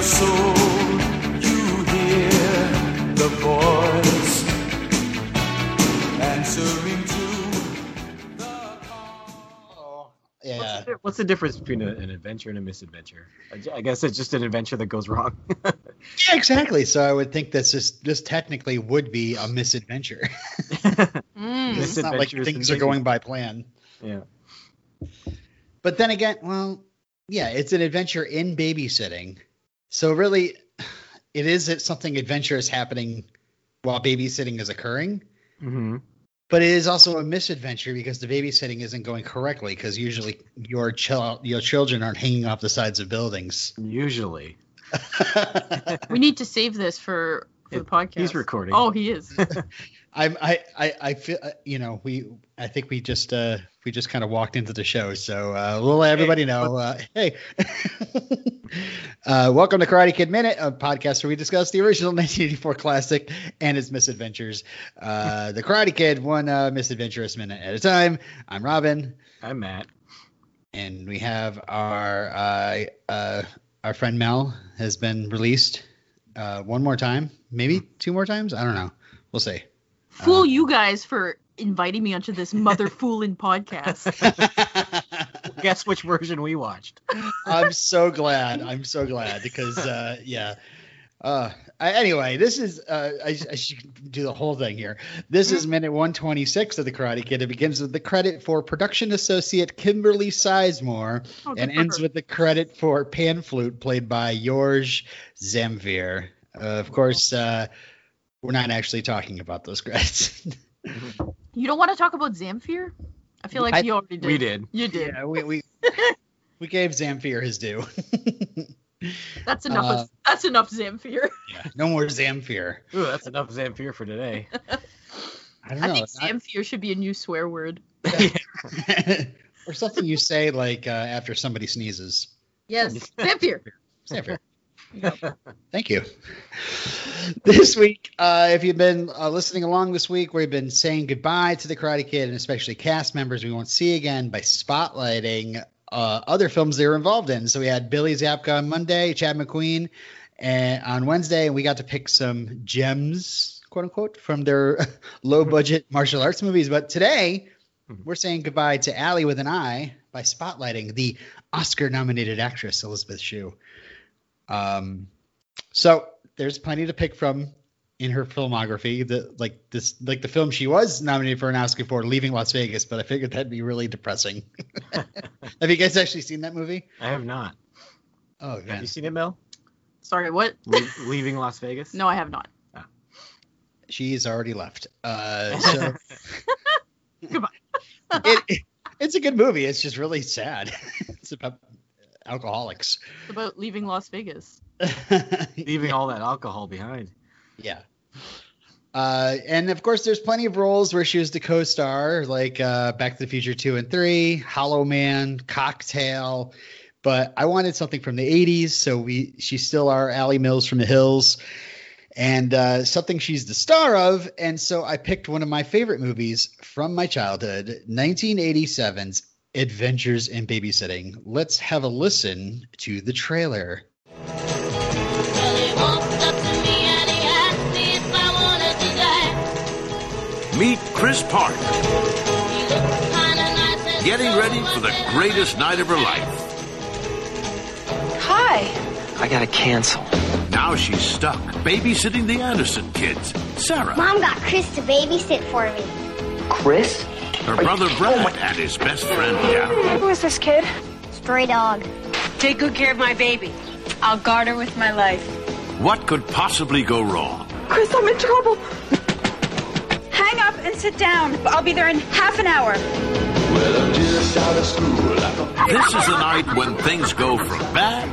your soul, you hear the voice answering to the call. Yeah. What's the difference between a, an adventure and a misadventure? I guess it's just an adventure that goes wrong. Yeah, exactly. So I would think this is this technically would be a misadventure. Mm. it's not like things are going by plan. yeah. But then again, well, yeah, it's an adventure in babysitting. So really, it is it something adventurous happening while babysitting is occurring. hmm But it is also a misadventure because the babysitting isn't going correctly because usually your child your children aren't hanging off the sides of buildings. Usually. We need to save this for, for the podcast. He's recording. Oh, he is. I'm I, I I feel uh, you know we I think we just uh we just kind of walked into the show so uh, we'll let everybody know uh, hey. Uh, welcome to Karate Kid Minute a podcast where we discuss the original 1984 classic and its misadventures. Uh, the Karate Kid one uh, misadventurous minute at a time. I'm Robin. I'm Matt. and we have our uh, uh, our friend Mel has been released uh, one more time. Maybe two more times? I don't know. We'll see. Fool you guys for inviting me onto this mother fooling podcast. Guess which version we watched. I'm so glad. I'm so glad because uh, yeah. Uh, I, anyway, this is uh, I, I should do the whole thing here. This is minute 126 of the Karate Kid. It begins with the credit for production associate Kimberly Sizemore Oh, and ends her. with the credit for pan flute played by George Zamfir. Uh, of course, uh, we're not actually talking about those credits. You don't want to talk about Zamfir? I feel like I- you already did. We did. You did. yeah, we we, we gave Zamfir his due. That's enough. Uh, of, that's enough Zamfir. yeah, no more Zamfir. Ooh, that's enough Zamfir for today. I don't I know. think it's not- Zamfir should be a new swear word. or something you say like uh, after somebody sneezes. Yes, Zamfir. Sanford. Thank you. This week, uh, if you've been uh, listening along this week, we've been saying goodbye to the Karate Kid and especially cast members we won't see again by spotlighting uh, other films they were involved in. So we had Billy Zabka on Monday, Chad McQueen and on Wednesday, and we got to pick some gems, quote unquote, from their low budget martial arts movies. But today, we're saying goodbye to Allie with an I by spotlighting the Oscar nominated actress Elizabeth Shue. Um, so there's plenty to pick from in her filmography. The like this like the film she was nominated for an Oscar for, Leaving Las Vegas, but I figured that'd be really depressing. Have you guys actually seen that movie? I have not. Oh Have you seen it, Mel? Sorry, what? Le- leaving Las Vegas? No, I have not. she's already left. Uh, so Goodbye. it, it- it's a good movie. It's just really sad. it's about alcoholics. It's about leaving Las Vegas. Leaving all that alcohol behind. Yeah. Uh, and of course, there's plenty of roles where she was the co-star, like uh, Back to the Future two and three, Hollow Man, Cocktail. But I wanted something from the '80s, so we she's still our Allie Mills from the Hills, and uh, something she's the star of. And so I picked one of my favorite movies from my childhood, 1987's Adventures in Babysitting. Let's have a listen to the trailer. Well, he walked up to me and he asked me if I wanted to die. Meet Chris Park, He looked kinda nice and getting ready for the greatest night of her life. Hi. I gotta cancel. Now she's stuck babysitting the Anderson kids. Sarah, Mom got Chris to babysit for me. Chris? Her brother Brad, and his best friend Darryl. Who is this kid? Stray dog. Take good care of my baby. I'll guard her with my life. What could possibly go wrong? Chris, I'm in trouble. Hang up and sit down. I'll be there in half an hour. This is the night when things go from bad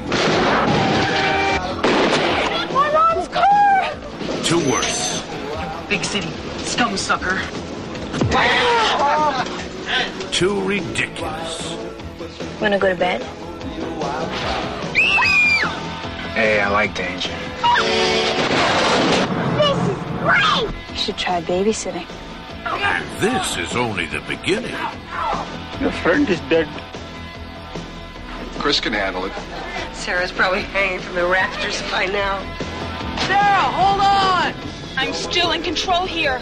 My mom's car. to worse. Big city. Scum sucker. To ridiculous. Wanna go to bed? Hey, I like danger. This is great! You should try babysitting. This is only the beginning. Your friend is dead. Chris can handle it. Sarah's probably hanging from the rafters by now. Sarah, hold on! I'm still in control here.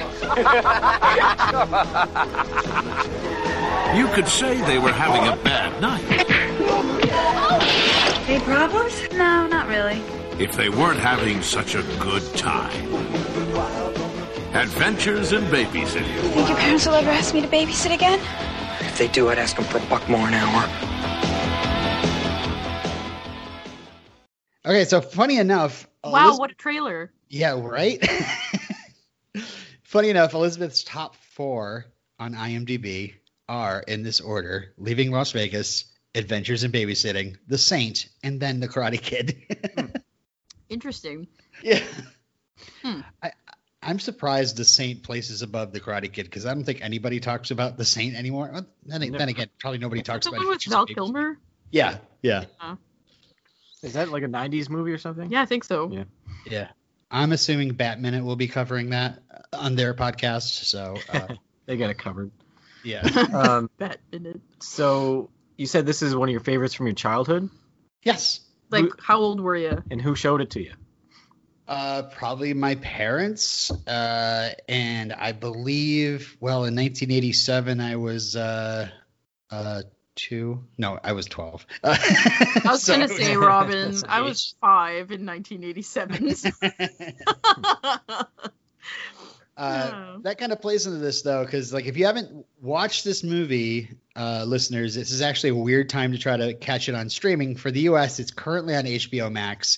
You could say they were having a bad night Any problems? No, not really. if they weren't having such a good time. Adventures in Babysitting. You Think your parents will ever ask me to babysit again? If they do, I'd ask them for a buck more an hour. Okay, so funny enough. Wow, Eliz- what a trailer. Yeah, right. funny enough, Elizabeth's top four on IMDb are in this order: Leaving Las Vegas, Adventures in Babysitting, The Saint, and then The Karate Kid. Interesting. yeah. Hmm. I, I'm surprised The Saint places above The Karate Kid because I don't think anybody talks about The Saint anymore. Well, Then, then again, probably nobody talks The about one with Adventures in Val Babysitting. Kilmer? Yeah, yeah, Is that like a '90s movie or something? Yeah, I think so. Yeah. yeah. I'm assuming Batminute will be covering that on their podcast. So, uh, They got it covered. yeah. Um, Bet in it. so you said this is one of your favorites from your childhood, Yes. Like, Who- how old were you? and who showed it to you? Uh, probably my parents. Uh, and I believe, well, in 1987, I was uh, uh, two. No, I was 12. I was gonna say, Robin, I was five in 1987. so- Uh, Yeah. that kind of plays into this though, because like if you haven't watched this movie, uh, listeners, this is actually a weird time to try to catch it on streaming. For the U.S., it's currently on HBO Max,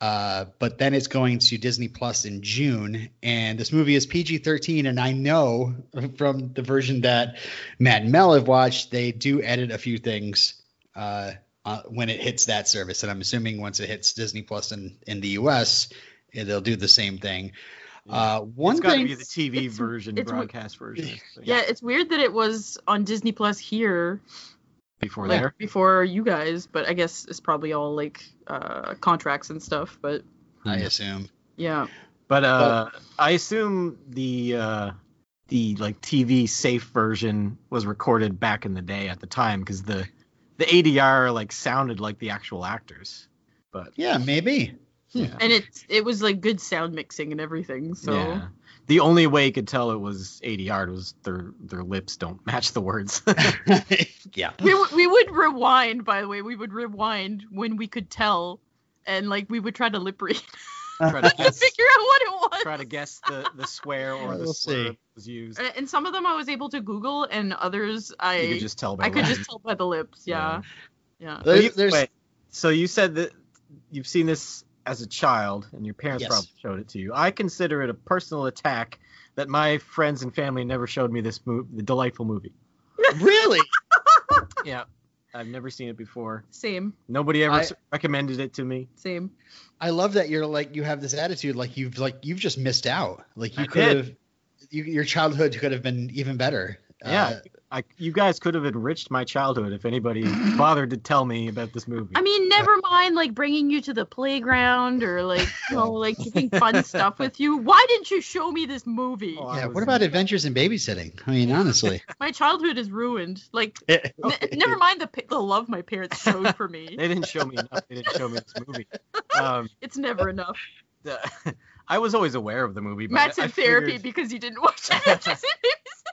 uh, but then it's going to Disney Plus in June. And this movie is PG-13, and I know from the version that Matt and Mel have watched, they do edit a few things uh, uh, when it hits that service. And I'm assuming once it hits Disney Plus in in the U.S., they'll do the same thing. Uh, one it's got to be the TV it's- version, it's- broadcast version. So, yeah, it's weird that it was on Disney Plus here Before like, there. before you guys, but I guess it's probably all like uh, contracts and stuff. But I assume. yeah, But uh, I assume the uh, the like TV safe version was recorded back in the day at the time because the the ADR like sounded like the actual actors. But Yeah, maybe. yeah, and it it was like good sound mixing and everything. So yeah. The only way you could tell it was ADR was their their lips don't match the words. yeah. we w- we would rewind. By the way, we would rewind when we could tell, and like we would try to lip read try to to guess, figure out what it was. try to guess the, the swear or the We'll slur was used. And some of them I was able to Google, and others I You could just tell by I could the just tell by the lips. Yeah, yeah. There's, there's wait, so you said that you've seen this as a child and your parents Yes. probably showed it to you. I consider it a personal attack that my friends and family never showed me this movie, the delightful movie. really. Yeah. I've never seen it before. Same, Nobody ever I- s recommended it to me. same. I love that you're like you have this attitude like you've like you've just missed out. Like you I could did. have you, your childhood could have been even better. Yeah. Uh, I, you guys could have enriched my childhood if anybody bothered to tell me about this movie. I mean, never mind like bringing you to the playground or like you know like doing fun stuff with you. Why didn't you show me this movie? Oh, yeah. What about Adventures in Babysitting? I mean, honestly. My childhood is ruined. Like, Okay. n- never mind the the love my parents showed for me. They didn't show me enough. They didn't show me this movie. Um, It's never enough. the, I was always aware of the movie. But Matt's I, in I therapy figured- because you didn't watch it.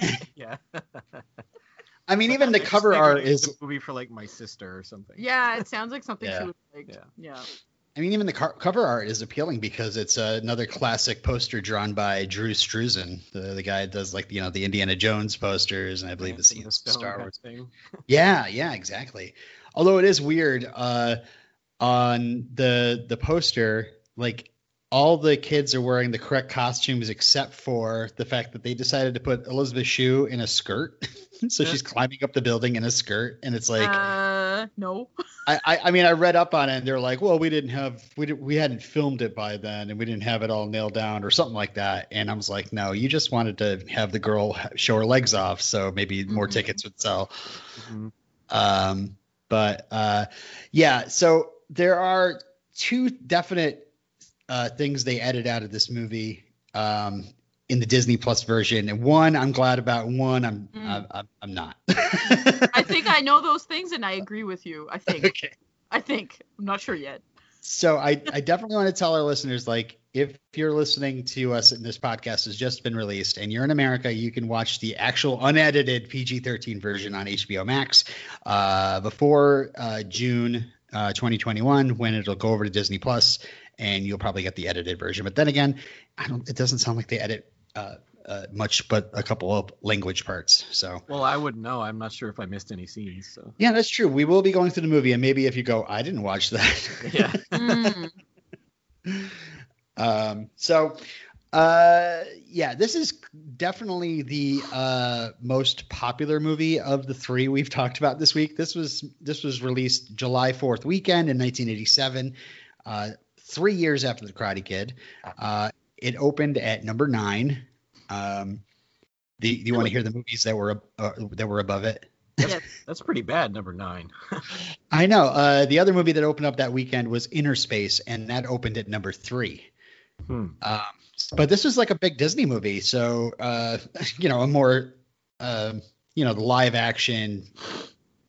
Yeah. I mean, even I the cover art is. a movie for like my sister or something. Yeah, it sounds like something Yeah. she would like. Yeah. Yeah. I mean, even the car- cover art is appealing because it's uh, another classic poster drawn by Drew Struzan, the, the guy that does like you know the Indiana Jones posters, and I believe it's Dancing the Star kind Wars. thing. Yeah, yeah, exactly. Although it is weird, uh, on the the poster, like all the kids are wearing the correct costumes except for the fact that they decided to put Elizabeth Shue in a skirt. so Yeah. she's climbing up the building in a skirt, and it's like uh, no. I, I I mean I read up on it, and they're like, well, we didn't have we did, we hadn't filmed it by then, and we didn't have it all nailed down or something like that. And I was like, no, you just wanted to have the girl show her legs off, so maybe more Mhm. tickets would sell. Mhm. Um, but uh, yeah, so there are two definite uh, things they edit out of this movie um, in the Disney Plus version, and one I'm glad about, one I'm Mm. I'm, I'm, I'm not. I think I know those things and I agree with you. I think. okay. I think. I'm not sure yet. So I, I definitely want to tell our listeners like if you're listening to us and this podcast has just been released and you're in America, you can watch the actual unedited PG-13 version on HBO Max uh, before uh, June uh, 2021 when it'll go over to Disney Plus and you'll probably get the edited version. But then again, I don't. It doesn't sound like they edit uh, uh, much, but a couple of language parts. So Well, I wouldn't know. I'm not sure if I missed any scenes. So yeah, that's true. We will be going through the movie, and maybe if you go, I didn't watch that. yeah. Mm. Um, so, uh, yeah, this is definitely the uh, most popular movie of the three we've talked about this week. This was this was released July Fourth weekend in 1987, uh, three years after the Karate Kid. Uh, it opened at number nine. Um, do, do you want to hear the movies that were uh, that were above it? yes. That's pretty bad. Number nine. I know. Uh, the other movie that opened up that weekend was Innerspace, and that opened at number three. Hmm. Um, but this was like a big Disney movie, so uh, you know, a more um, you know, the live action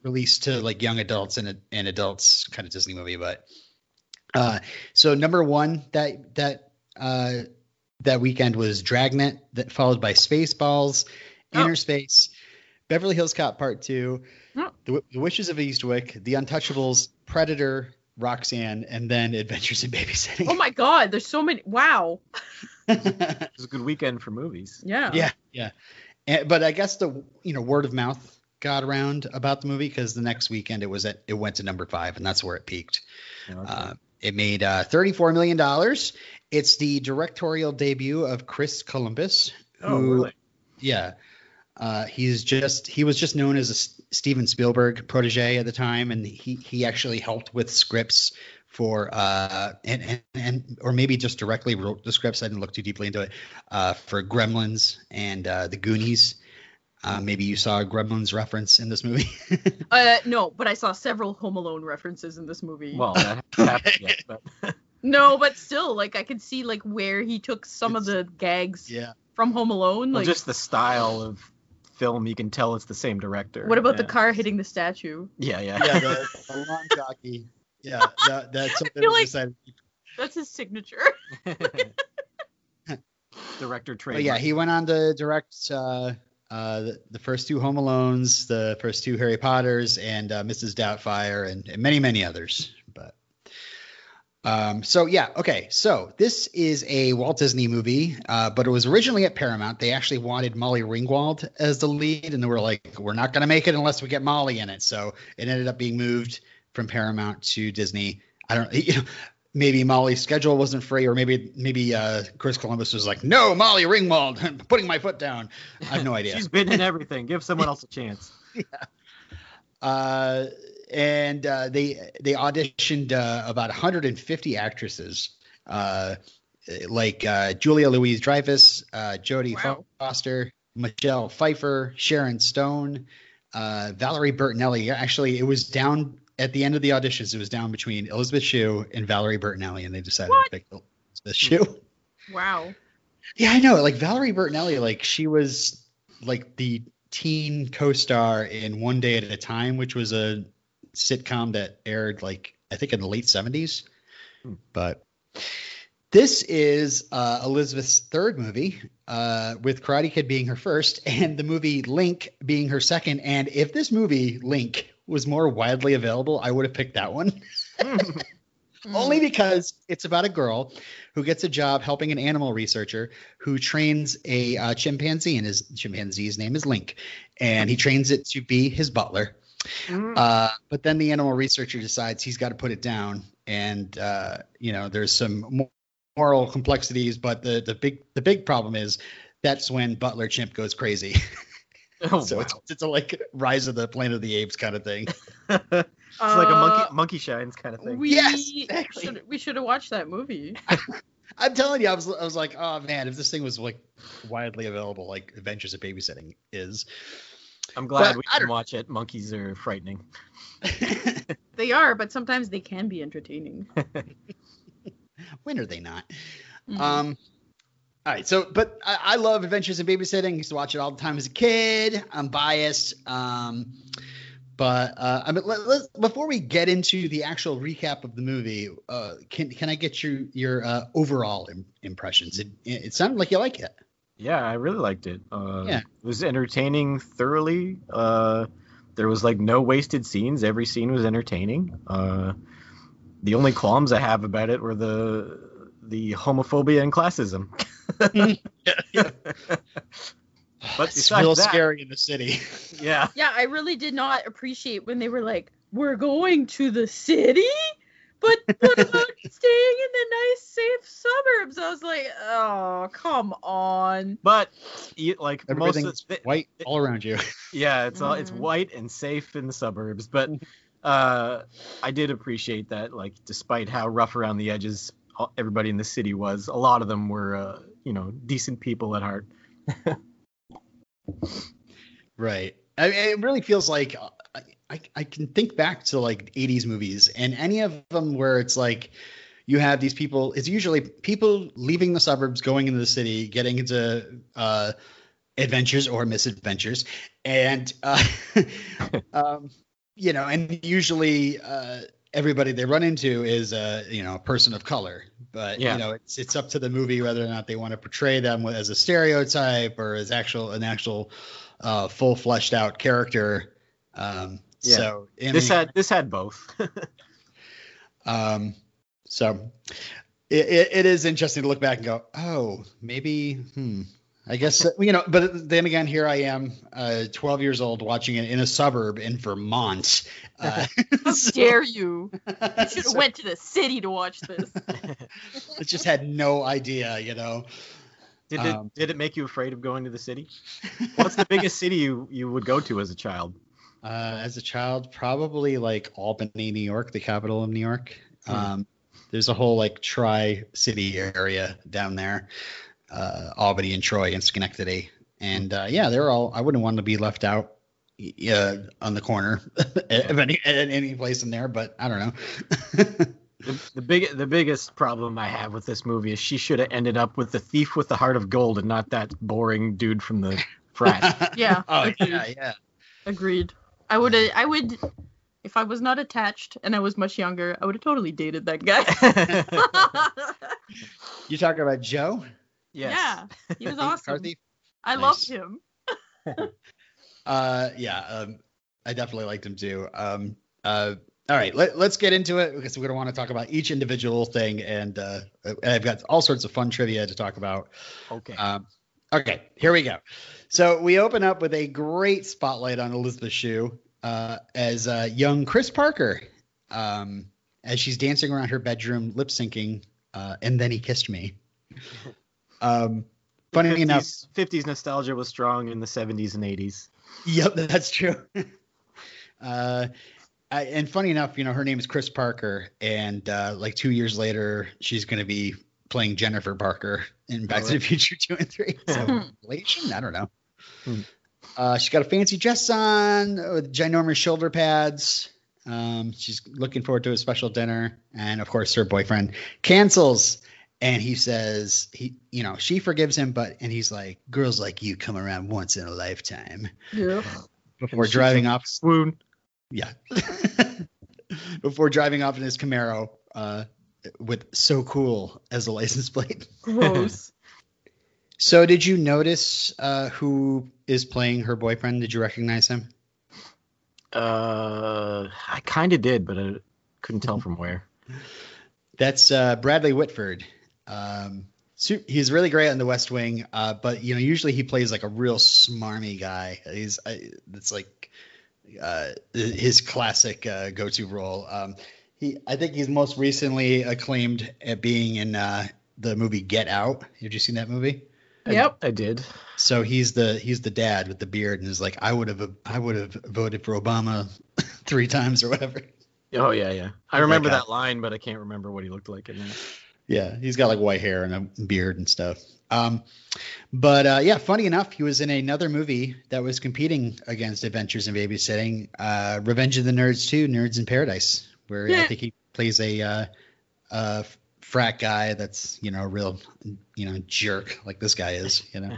release to like young adults and and adults kind of Disney movie. But uh, so number one that that uh, that weekend was Dragnet, that followed by Spaceballs, Oh. Innerspace, Beverly Hills Cop Part Two, Oh. the, Wi- the Witches of Eastwick, The Untouchables, Predator, Roxanne, and then Adventures in Babysitting. Oh my god, there's so many. Wow. It was a good weekend for movies. Yeah. yeah, yeah. And, but I guess the you know word of mouth got around about the movie because the next weekend it was at it went to number five, and that's where it peaked. Okay. Uh, it made uh, thirty-four million dollars. It's the directorial debut of Chris Columbus. oh, who- really? Yeah. Uh, he's just he was just known as a Steven Spielberg protege at the time, and he he actually helped with scripts for uh and, and and or maybe just directly wrote the scripts. I didn't look too deeply into it. Uh, for Gremlins and uh, the Goonies. Uh, maybe you saw a Gremlins reference in this movie. Uh, no, but I saw several Home Alone references in this movie. Well, that hasn't happened yet, but no, but still, like I could see like where he took some of the gags yeah. from Home Alone. well, Like, just the style of film, you can tell it's the same director. what about the car hitting the statue? Yeah, yeah. Yeah, the, the lawn jockey. Yeah, that, that's something feel like- decided. That's his signature. director trade. But yeah, he went on to direct uh, uh, the, the first two Home Alones, the first two Harry Potters, and uh, Mrs. Doubtfire, and, and many, many others. But um, so yeah, okay. So this is a Walt Disney movie, uh, but it was originally at Paramount. They actually wanted Molly Ringwald as the lead, and they were like, "We're not going to make it unless we get Molly in it." So it ended up being moved from Paramount to Disney. I don't, you know, maybe Molly's schedule wasn't free, or maybe maybe uh, Chris Columbus was like, "No, Molly Ringwald, I'm putting my foot down." I have no idea. She's been in everything. Give someone else a chance. uh, and uh, they they auditioned uh, about 150 actresses, uh, like uh, Julia Louise Dreyfus, uh, Jodie Wow. Foster, Michelle Pfeiffer, Sharon Stone, uh, Valerie Bertinelli. Actually, it was down at the end of the auditions. It was down between Elizabeth Shue and Valerie Bertinelli, and they decided What? to pick Elizabeth Shue. Wow. Yeah, I know. Like Valerie Bertinelli, like she was like the teen co-star in One Day at a Time, which was a sitcom that aired like I think in the late seventies. Hmm. But this is uh, Elizabeth's third movie, uh, with Karate Kid being her first, and the movie Link being her second. And if this movie Link was more widely available, I would have picked that one. Only because it's about a girl who gets a job helping an animal researcher who trains a uh, chimpanzee, and his chimpanzee's name is Link, and he trains it to be his butler. Uh, but then the animal researcher decides he's got to put it down, and uh, you know there's some moral complexities, but the the big the big problem is that's when Butler Chimp goes crazy. Oh, so wow. it's it's a like Rise of the Planet of the Apes kind of thing. it's like a Uh, monkey monkey shines kind of thing. We Yes, exactly. should we should have watched that movie. I'm telling you, I was I was like, oh man, if this thing was like widely available, like Adventures of Babysitting is. I'm glad But we I can don't- watch it. Monkeys are frightening. They are, but sometimes they can be entertaining. when are they not? Mhm. Um, all right, so but I, I love Adventures in Babysitting. Used to watch it all the time as a kid. I'm biased. Um, but uh, I mean, let, let, before we get into the actual recap of the movie, uh, can can I get your your uh, overall Im- impressions? It it sounded like you like it. Yeah, I really liked it. Uh, Yeah. It was entertaining thoroughly. Uh, there was like no wasted scenes. Every scene was entertaining. Uh, the only qualms I have about it were the the homophobia and classism. But it's besides real that- scary in the city. yeah. Yeah, I really did not appreciate when they were like, "We're going to the city." But what about staying in the nice, safe suburbs? I was like, oh, come on. But you, like most of Everything's the, white all around you. yeah, it's all it's Mhm. white and safe in the suburbs. But uh, I did appreciate that. Like, despite how rough around the edges all- everybody in the city was, a lot of them were uh, you know decent people at heart. Right. I mean, it really feels like uh, I, I can think back to like 80s movies and any of them where it's like you have these people, it's usually people leaving the suburbs, going into the city, getting into uh, adventures or misadventures. And, uh, um, you know, and usually uh, everybody they run into is a, you know, a person of color. But, Yeah. you know, it's, it's up to the movie whether or not they want to portray them as a stereotype or as actual, an actual uh, full fleshed out character. Um, Yeah. So I this mean, had this had both. um, so it, it, it is interesting to look back and go, oh, maybe, hmm. I guess uh, you know, but then again, here I am, uh, 12 years old, watching it in a suburb in Vermont. Uh, How so- dare you? You should have so went to the city to watch this. I just had no idea, you know. Did it Um, did it make you afraid of going to the city? What's the biggest city you you would go to as a child? Uh, as a child, probably like Albany, New York, the capital of New York. Hmm. Um, there's a whole like tri-city area down there, uh, Albany and Troy and Schenectady, and uh, yeah, they're all. I wouldn't want to be left out, uh, on the corner of any at any place in there, but I don't know. The, the big the biggest problem I have with this movie is she should have ended up with the thief with the heart of gold and not that boring dude from the frat. Yeah, oh agreed. yeah, yeah. Agreed. I would. I would. If I was not attached and I was much younger, I would have totally dated that guy. You talking about Joe? Yes. Yeah, he was awesome. McCarthy? I Nice. loved him. Uh, yeah, um, I definitely liked him too. Um, uh, all right, let, let's get into it because we're going to want to talk about each individual thing, and uh, I've got all sorts of fun trivia to talk about. Okay. Um, okay, here we go. So we open up with a great spotlight on Elizabeth Shue uh, as uh, young Chris Parker, um, as she's dancing around her bedroom, lip syncing, uh, and then he kissed me. Um, funny 50s, enough, 50s nostalgia was strong in the 70s and 80s. Yep, that's true. uh, I, and funny enough, you know, her name is Chris Parker, and uh, like two years later, she's going to be playing Jennifer Parker in Back to the. Future two and three. So relation? I don't know. Hmm. Uh, she's got a fancy dress on with ginormous shoulder pads. Um, she's looking forward to a special dinner, and of course, her boyfriend cancels. And he says he, you know, she forgives him, but and he's like, girls like you come around once in a lifetime Yeah. before driving off. Swoon. Yeah. before driving off in his Camaro uh, with "so cool" as a license plate. Gross. So, did you notice uh, who is playing her boyfriend? Did you recognize him? Uh, I kind of did, but I couldn't tell from where. That's uh, Bradley Whitford. Um, su- he's really great on The West Wing, uh, but you know, usually he plays like a real smarmy guy. He's uh, it's like uh, his classic uh, go-to role. Um, he, I think he's most recently acclaimed at being in uh, the movie Get Out. Have you seen that movie? Yep. I did. So he's the he's the dad with the beard and is like, I would have I would have voted for Obama three times or whatever. Oh yeah, yeah. I remember guy. that line, but I can't remember what he looked like in that. Yeah, he's got like white hair and a beard and stuff. Um, but uh, yeah, funny enough, he was in another movie that was competing against Adventures in Babysitting, uh, Revenge of the Nerds 2, Nerds in Paradise, where I think he plays a uh, uh, frat guy that's you know a real you know jerk like this guy is, you know.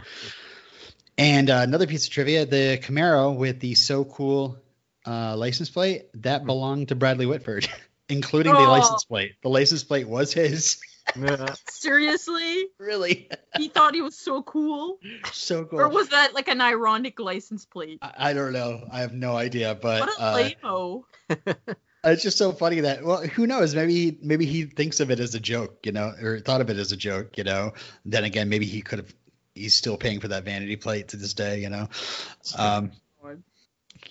and uh, another piece of trivia: the Camaro with the so cool uh, license plate that belonged to Bradley Whitford, including the Oh. license plate. The license plate was his. Yeah. Seriously? really, He thought he was so cool? so cool. Or was that like an ironic license plate? I, I don't know. I have no idea, but What a uh, lame-o. it's just so funny that well, who knows? Maybe he, maybe he thinks of it as a joke, you know, or thought of it as a joke, you know. Then again, maybe he could have. He's still paying for that vanity plate to this day, you know. Um,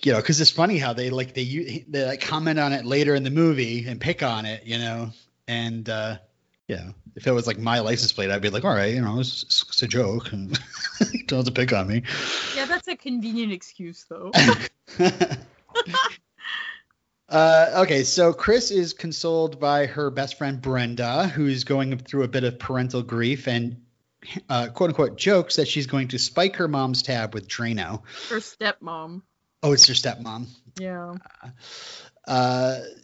you know, because it's funny how they like they u- they like comment on it later in the movie and pick on it, you know, and uh, yeah, if it was like my license plate, I'd be like, all right, you know, it's, it's a joke, and don't have to pick on me. Yeah, that's a convenient excuse though. Uh, okay, so Chris is consoled by her best friend Brenda, who's going through a bit of parental grief and uh, quote unquote jokes that she's going to spike her mom's tab with Drano. Her stepmom. Oh, it's her stepmom. Yeah. Uh,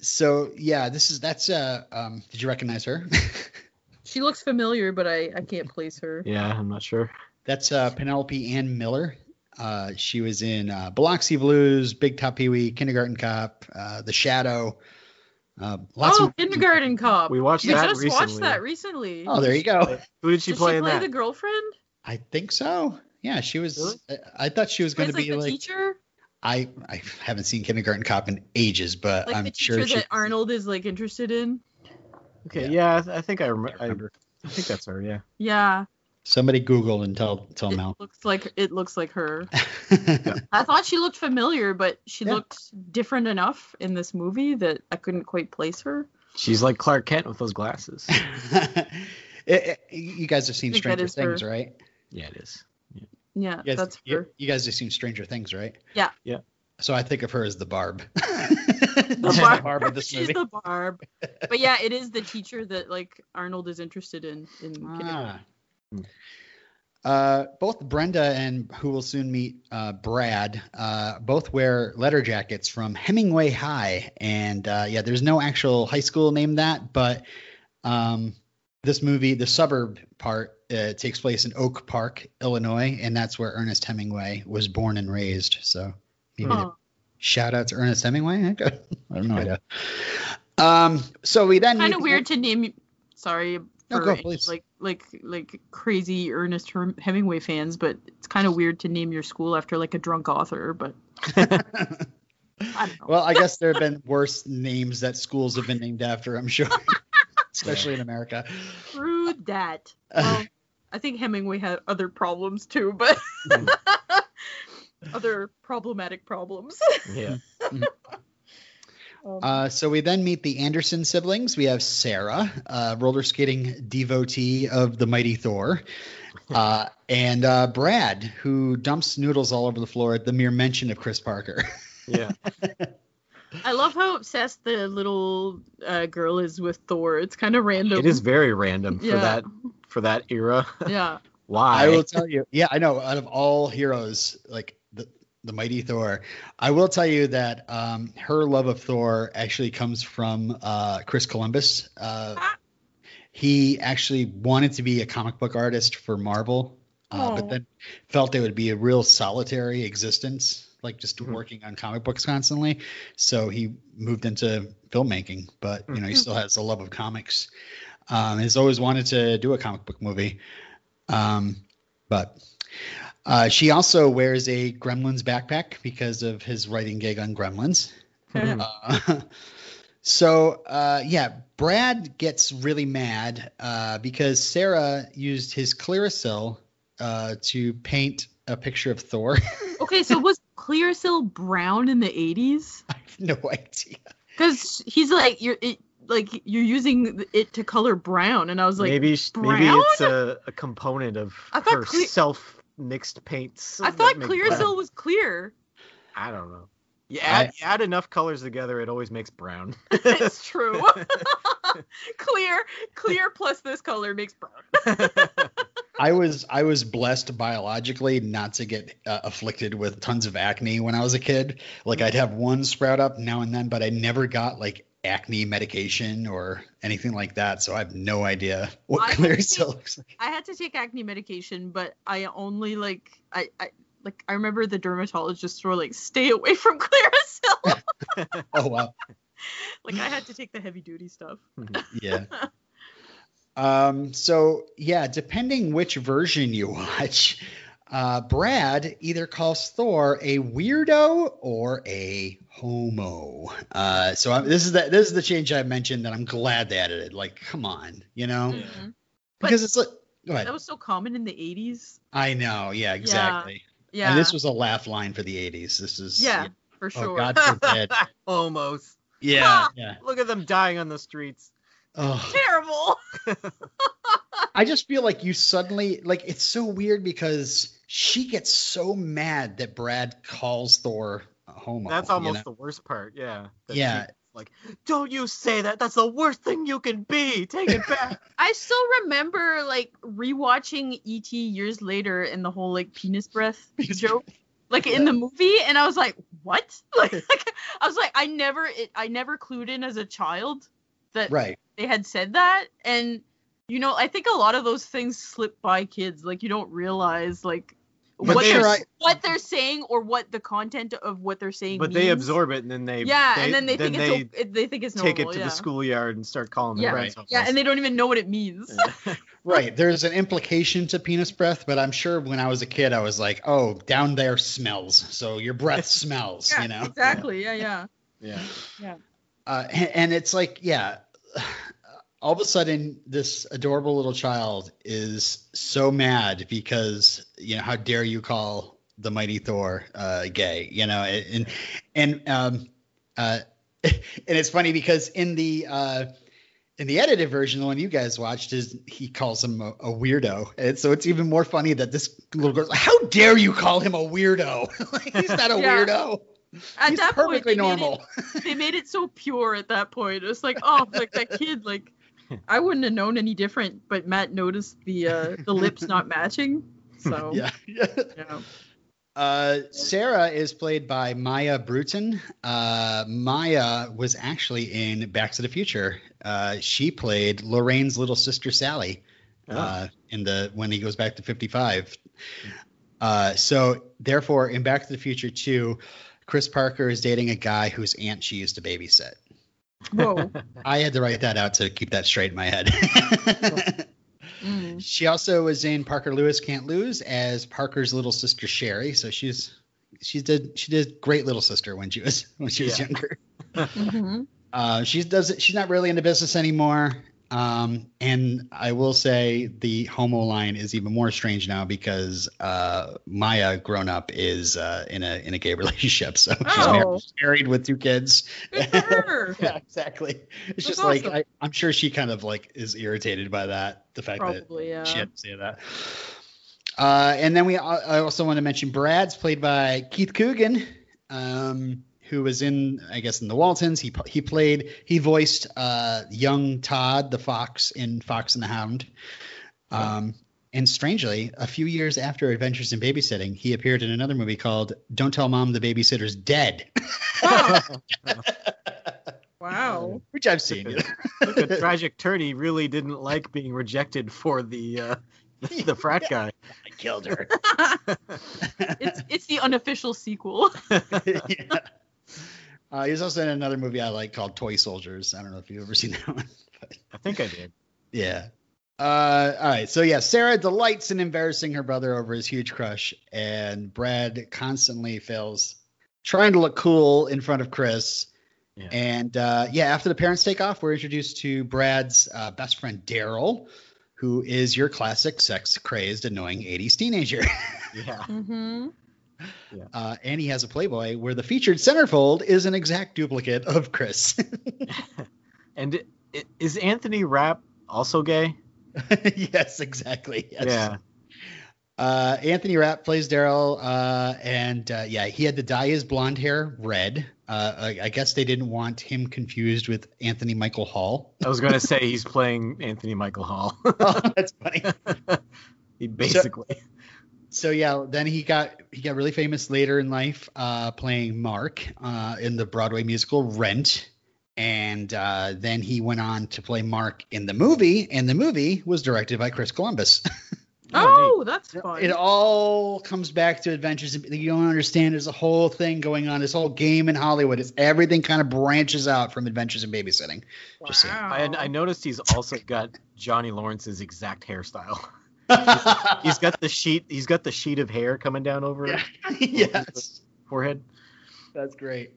so yeah, this is that's uh, um, did you recognize her? She looks familiar, but I, I can't place her. Yeah, I'm not sure. that's uh, Penelope Ann Miller. Uh, she was in uh, Biloxi Blues, Big Top Pee Wee, Kindergarten Cop, uh, The Shadow. Uh, lots oh, of Kindergarten Cop. We watched We that just recently. watched that recently. Oh, there you go. Who did she Did play she in play that? the girlfriend? I think so. Yeah, she was. Really? I, I thought she was going to Plays, be like the like. teacher, I I haven't seen Kindergarten Cop in ages, but like I'm the teacher sure she. that Arnold is like interested in. Okay, yeah, I, th- I think I, rem- I, remember. I think that's her. Yeah. Yeah, Somebody Google and tell tell it Mel. looks like it looks like her. I thought she looked familiar, but she Yeah. looked different enough in this movie that I couldn't quite place her. She's like Clark Kent with those glasses. It- it- you guys have seen I think that Stranger is her. Things, right? yeah, it is. Yeah, You guys, that's you, her. you guys have seen Stranger Things, right? Yeah. Yeah. So I think of her as the Barb. The Barb of this She's the Barb. But yeah, it is the teacher that like Arnold is interested in in. Ah. Uh, both Brenda and who will soon meet uh, Brad uh, both wear letter jackets from Hemingway High, and uh, yeah, there's no actual high school named that, but um, this movie, the suburb part, uh, takes place in Oak Park, Illinois, and that's where Ernest Hemingway was born and raised. So maybe Huh. shout out to Ernest Hemingway. I don't know idea. Um, so we then Kind of weird to name. Sorry. No, for go, please. Like like like crazy Ernest Hemingway fans, but it's kind of weird to name your school after like a drunk author. But I. Well, I guess there have been worse names that schools have been named after, I'm sure, especially in America. True that. Well, I think Hemingway had other problems too, but other problematic problems. Yeah. Um, Uh, so we then meet the Anderson siblings. We have Sarah, uh, roller skating devotee of the mighty Thor, uh, and uh, Brad, who dumps noodles all over the floor at the mere mention of Chris Parker. Yeah. I love how obsessed the little uh, girl is with Thor. It's kind of random. It is very random for Yeah. that for that era. Yeah. Why? I will tell you. Yeah, I know. Out of all heroes, like the the mighty Thor, I will tell you that um, her love of Thor actually comes from uh, Chris Columbus. Uh, he actually wanted to be a comic book artist for Marvel, uh, Oh. but then felt it would be a real solitary existence, like just working on comic books constantly. So he moved into filmmaking, but you know he still has a love of comics. Um, he's always wanted to do a comic book movie. Um, but uh, she also wears a Gremlins backpack because of his writing gig on Gremlins. Uh, so uh, yeah, Brad gets really mad uh, because Sarah used his Clearasil uh, to paint a picture of Thor. Okay, so was Clearasil brown in the 80s? I have no idea. Because he's like you're it, like you're using it to color brown, and I was like, maybe sh- maybe it's a, a component of I her cle- self mixed paints. I thought make Clearasil was clear. I don't know. You add, you add enough colors together, it always makes brown. it's true. clear, clear plus this color makes brown. I was I was blessed biologically not to get uh, afflicted with tons of acne when I was a kid. Like I'd have one sprout up now and then, but I never got like acne medication or anything like that. So I have no idea what I Clearasil looks like. I had to take acne medication, but I only like I, I like I remember the dermatologists were like, stay away from Clearasil. oh wow. Like I had to take the heavy duty stuff. Yeah. Um, so yeah, depending which version you watch, uh, Brad either calls Thor a weirdo or a homo. Uh, so I, this is the this is the change I mentioned that I'm glad they added it. Like, come on, you know, Mhm. because it's like, go ahead. That was so common in the 80s. I know, yeah, exactly. Yeah. And this was a laugh line for the '80s. This is yeah, for Oh sure. God forbid. Almost. yeah, yeah. Look at them dying on the streets. Oh. Terrible. I just feel like you suddenly like it's so weird because she gets so mad that Brad calls Thor a homo. That's you almost know? the worst part. Yeah. Yeah. she's Like, don't you say that. That's the worst thing you can be. Take it back. I still remember like rewatching ET years later and the whole like penis breath joke, like in the movie, and I was like, what? Like, I was like, I never, it, I never clued in as a child that right. they had said that, and you know, I think a lot of those things slip by kids. Like you don't realize like But what they- they're Right. what they're saying or what the content of what they're saying. but they absorb it and then they Yeah, they, and then they think they it's o- they think it's normal. take it to yeah. the schoolyard and start calling Yeah, their friends. yeah, and they don't even know what it means. Right. There's an implication to penis breath, but I'm sure when I was a kid, I was like, oh, down there smells. So your breath smells, yeah, you know? exactly. Yeah, yeah. yeah. Yeah. Uh, and, and it's like, yeah, all of a sudden, this adorable little child is so mad because, you know, how dare you call the mighty Thor uh, gay, you know? And, and, um, uh, and it's funny because in the, uh, in the edited version, the one you guys watched, is he calls him a, a weirdo, and so it's even more funny that this little girl, how dare you call him a weirdo? Like, He's not a Yeah. weirdo. At He's that perfectly point, they normal. Made it, they made it so pure at that point. It was like, oh, like that kid, like I wouldn't have known any different. But Matt noticed the uh, the lips not matching. So Yeah. yeah. Uh, Sarah is played by Maia Brewton. Uh, Maia was actually in Back to the Future. Uh, she played Lorraine's little sister Sally uh, in the when he goes back to 55. Uh, so therefore, in Back to the Future 2, Chris Parker is dating a guy whose aunt she used to babysit. Whoa. I had to write that out to keep that straight in my head. Mm. She also was in Parker Lewis Can't Lose as Parker's little sister Sherry. So she's she did she did great little sister when she was when she was Yeah. younger. hmm Uh, she does she's not really into business anymore. Um, and I will say the homo line is even more strange now because uh, Maia grown up is uh, in a in a gay relationship. So she's Oh. married, married with two kids. Good for her. yeah, exactly. It's That's just like awesome. I, I'm sure she kind of like is irritated by that. The fact Probably, that yeah. she had to say that. Uh, and then we I also want to mention Brad's played by Keith Coogan, um, who was in I guess in the Waltons. He he played he voiced uh, young Todd the fox in Fox and the Hound. Um, and strangely, a few years after Adventures in Babysitting, he appeared in another movie called "Don't Tell Mom the Babysitter's Dead," Wow. which I've seen. you know. Look at tragic turn. He really didn't like being rejected for the uh, the frat guy. I killed her. It's it's the unofficial sequel. yeah. Uh, he was also in another movie I like called Toy Soldiers. I don't know if you've ever seen that one. But I think I did. yeah. Uh, all right. So yeah, Sarah delights in embarrassing her brother over his huge crush, and Brad constantly fails trying to look cool in front of Chris. Yeah. And uh, yeah, after the parents take off, we're introduced to Brad's uh, best friend Daryl, who is your classic sex crazed, annoying 80s teenager. Yeah. mm-hmm. Uh, and he has a Playboy where the featured centerfold is an exact duplicate of Chris. And i- is Anthony Rapp also gay? yes, exactly. Yes. Yeah. Uh, Anthony Rapp plays Daryl, uh, and uh, yeah, he had to dye his blonde hair red. Uh, I, I guess they didn't want him confused with Anthony Michael Hall. I was gonna say he's playing Anthony Michael Hall. oh, that's funny. he basically. So yeah, then he got he got really famous later in life, uh, playing Mark uh, in the Broadway musical Rent, and uh, then he went on to play Mark in the movie, and the movie was directed by Chris Columbus. Oh, that's fun. It all comes back to Adventures. You don't understand. There's a whole thing going on. This whole game in Hollywood. It's everything kind of branches out from Adventures in Babysitting. Just. I, I noticed he's also got Johnny Lawrence's exact hairstyle. he's got the sheet. He's got the sheet of hair coming down over Yeah. his yes, forehead. that's great.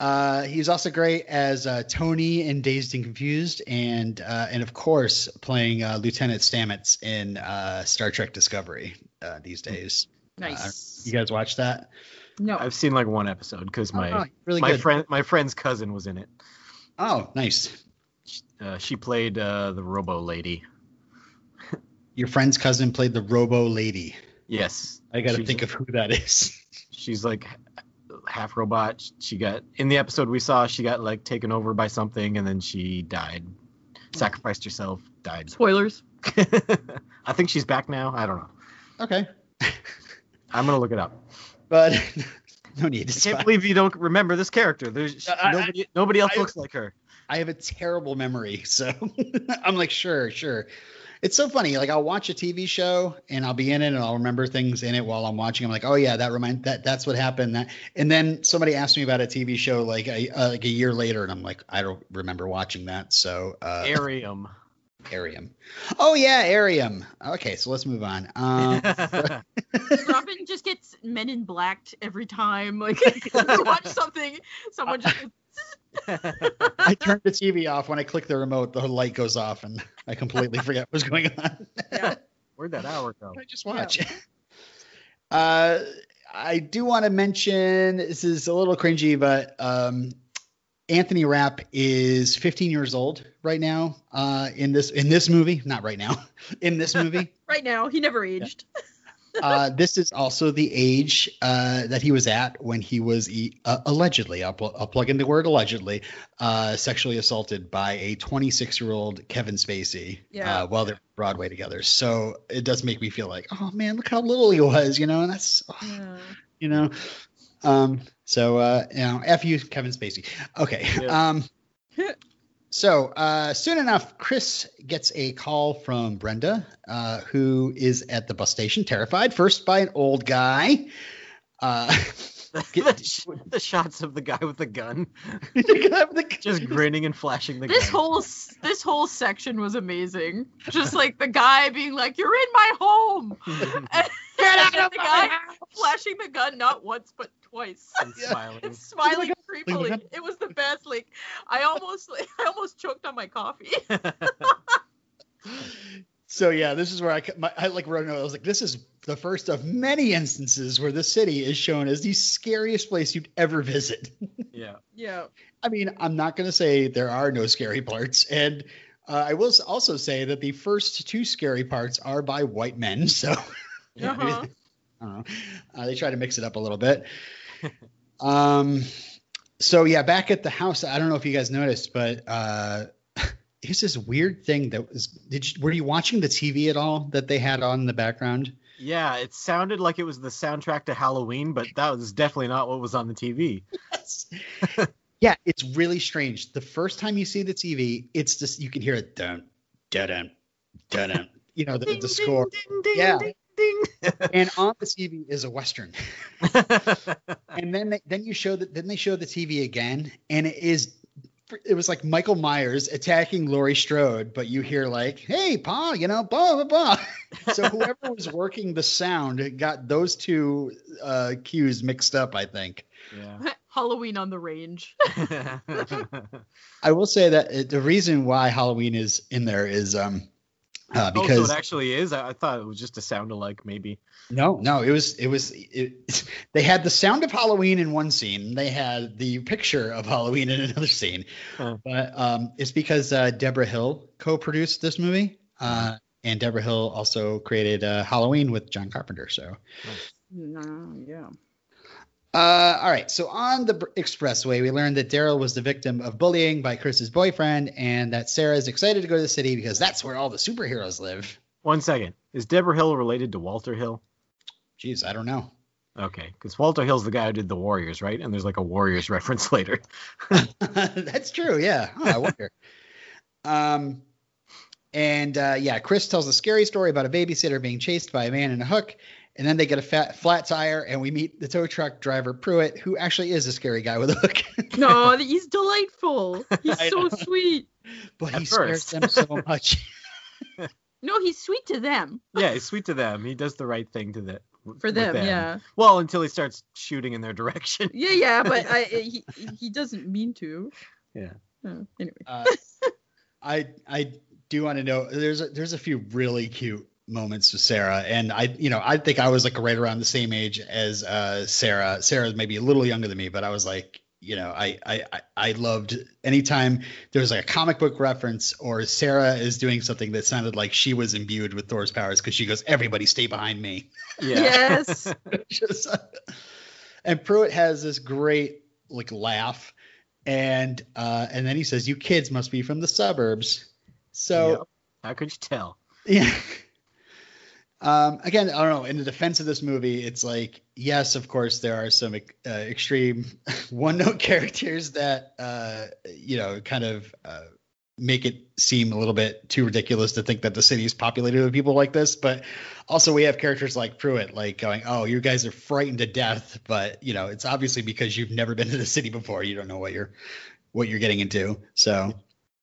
Uh, he's also great as uh, Tony in Dazed and Confused, and uh, and of course playing uh, Lieutenant Stamets in uh, Star Trek Discovery uh, these days. nice. You guys watch that? no. I've seen like one episode because my Oh, really my good. friend my friend's cousin was in it. Oh, nice. Uh, she played uh, the Robo Lady. Your friend's cousin played the Robo Lady. Yes, I got to think of who that is. she's like half robot. She got in the episode we saw. She got like taken over by something, and then she died, sacrificed herself, died. Spoilers. I think she's back now. I don't know. Okay, I'm gonna look it up. but no need to. I can't believe you don't remember this character. There's I- I- nobody, nobody else I- looks like her. I have a terrible memory, so I'm like, sure, sure. It's so funny. Like I'll watch a TV show and I'll be in it and I'll remember things in it while I'm watching. I'm like, oh yeah, that remind that that's what happened. That and then somebody asked me about a TV show like a uh, like a year later, and I'm like, I don't remember watching that. So uh, Airiam. Airiam. Oh yeah, Airiam. Okay, so let's move on. Um, Robin just gets Men in Blacked every time. Like you watch something, someone just I turned the TV off when I click the remote. The light goes off, and I completely forget what's going on. Where'd that hour go? I just watch. Uh, I do want to mention this is a little cringy, but um, Anthony Rapp is 15 years old right now. Uh, in this in this movie, not right now, in this movie. right now he never aged. Uh, this is also the age uh, that he was at when he was e- uh, allegedly, I'll, pl- I'll plug in the word allegedly, uh, sexually assaulted by a 26 year old Kevin Spacey Yeah. uh, while they're Broadway together. So it does make me feel like, oh man, look how little he was, you know, and that's, oh, Yeah. you know. Um, so, uh, you know, F you, Kevin Spacey. Okay. Yeah. Um, so uh, soon enough, Chris gets a call from Brenda, uh, who is at the bus station, terrified first by an old guy. Uh, the, sh- the shots of the guy with the gun, the- just grinning and flashing the This gun. whole this whole section was amazing. Just like the guy being like, "You're in my home." And Get out of the my guy flashing the gun not once but twice. and smiling. and smiling creepily. It was the best. Like I almost I almost choked on my coffee. so yeah, this is where I, ca- my, I like wrote a note. I was like, this is the first of many instances where the city is shown as the scariest place you'd ever visit. Yeah. yeah. I mean, I'm not going to say there are no scary parts, and uh, I will also say that the first two scary parts are by white men. So Uh-huh. I don't know. Uh, they try to mix it up a little bit. um, so yeah, back at the house, I don't know if you guys noticed, but uh, here's this weird thing that was. Did you, were you watching the TV at all that they had on in the background? Yeah, it sounded like it was the soundtrack to Halloween, but that was definitely not what was on the TV. yeah, it's really strange. The first time you see the TV, it's just you can hear it dun dun dun dun. You know the, the score. ding, ding, Yeah. ding, ding. and on the TV is a western. and then they, then you show that then they show the TV again, and it is it was like Michael Myers attacking Laurie Strode, but you hear like, "Hey, Pa," you know, blah blah blah. so whoever was working the sound got those two uh, cues mixed up. I think. yeah. Halloween on the range. I will say that the reason why Halloween is in there is um uh, oh, because so it actually is. I, I thought it was just a sound alike, maybe. No, no, it was it was it, they had the sound of Halloween in one scene. They had the picture of Halloween in another scene. Huh. But um, it's because uh, Debra Hill co-produced this movie, uh, and Debra Hill also created uh, Halloween with John Carpenter. So, No, yeah. Uh, all right. So on the expressway, we learned that Daryl was the victim of bullying by Chris's boyfriend, and that Sarah is excited to go to the city because that's where all the superheroes live. One second. Is Debra Hill related to Walter Hill? Jeez, I don't know. Okay, because Walter Hill's the guy who did the Warriors, right? And there's like a Warriors reference later. That's true. Yeah. Oh, I wonder. um, And uh, yeah, Chris tells a scary story about a babysitter being chased by a man in a hook. And then they get a fat, flat tire, and we meet the tow truck driver Pruitt, who actually is a scary guy with a hook. No, he's delightful. He's so sweet. but At he scares them so much. No, he's sweet to them. Yeah, he's sweet to them. He does the right thing to the For with them, yeah. Well, until he starts shooting in their direction. Yeah, yeah, but I, he he doesn't mean to. Yeah. Oh, anyway. Uh, I I do want to know there's a, there's a few really cute moments with Sarah, and I you know I think I was like right around the same age as uh, Sarah. Sarah's maybe a little younger than me, but I was like you know I I I- I loved anytime there was like a comic book reference or Sarah is doing something that sounded like she was imbued with Thor's powers because she goes everybody stay behind me. Yeah. Yes. Just- and Pruitt has this great like laugh, and uh, and then he says, "You kids must be from the suburbs." So Yep. How could you tell? yeah. Um, again, I don't know. In the defense of this movie, it's like, yes, of course, there are some uh, extreme one-note characters that, uh, you know, kind of uh, make it seem a little bit too ridiculous to think that the city is populated with people like this. But also, we have characters like Pruitt, like going, "Oh, you guys are frightened to death," but you know, it's obviously because you've never been to the city before. You don't know what you're what you're getting into. So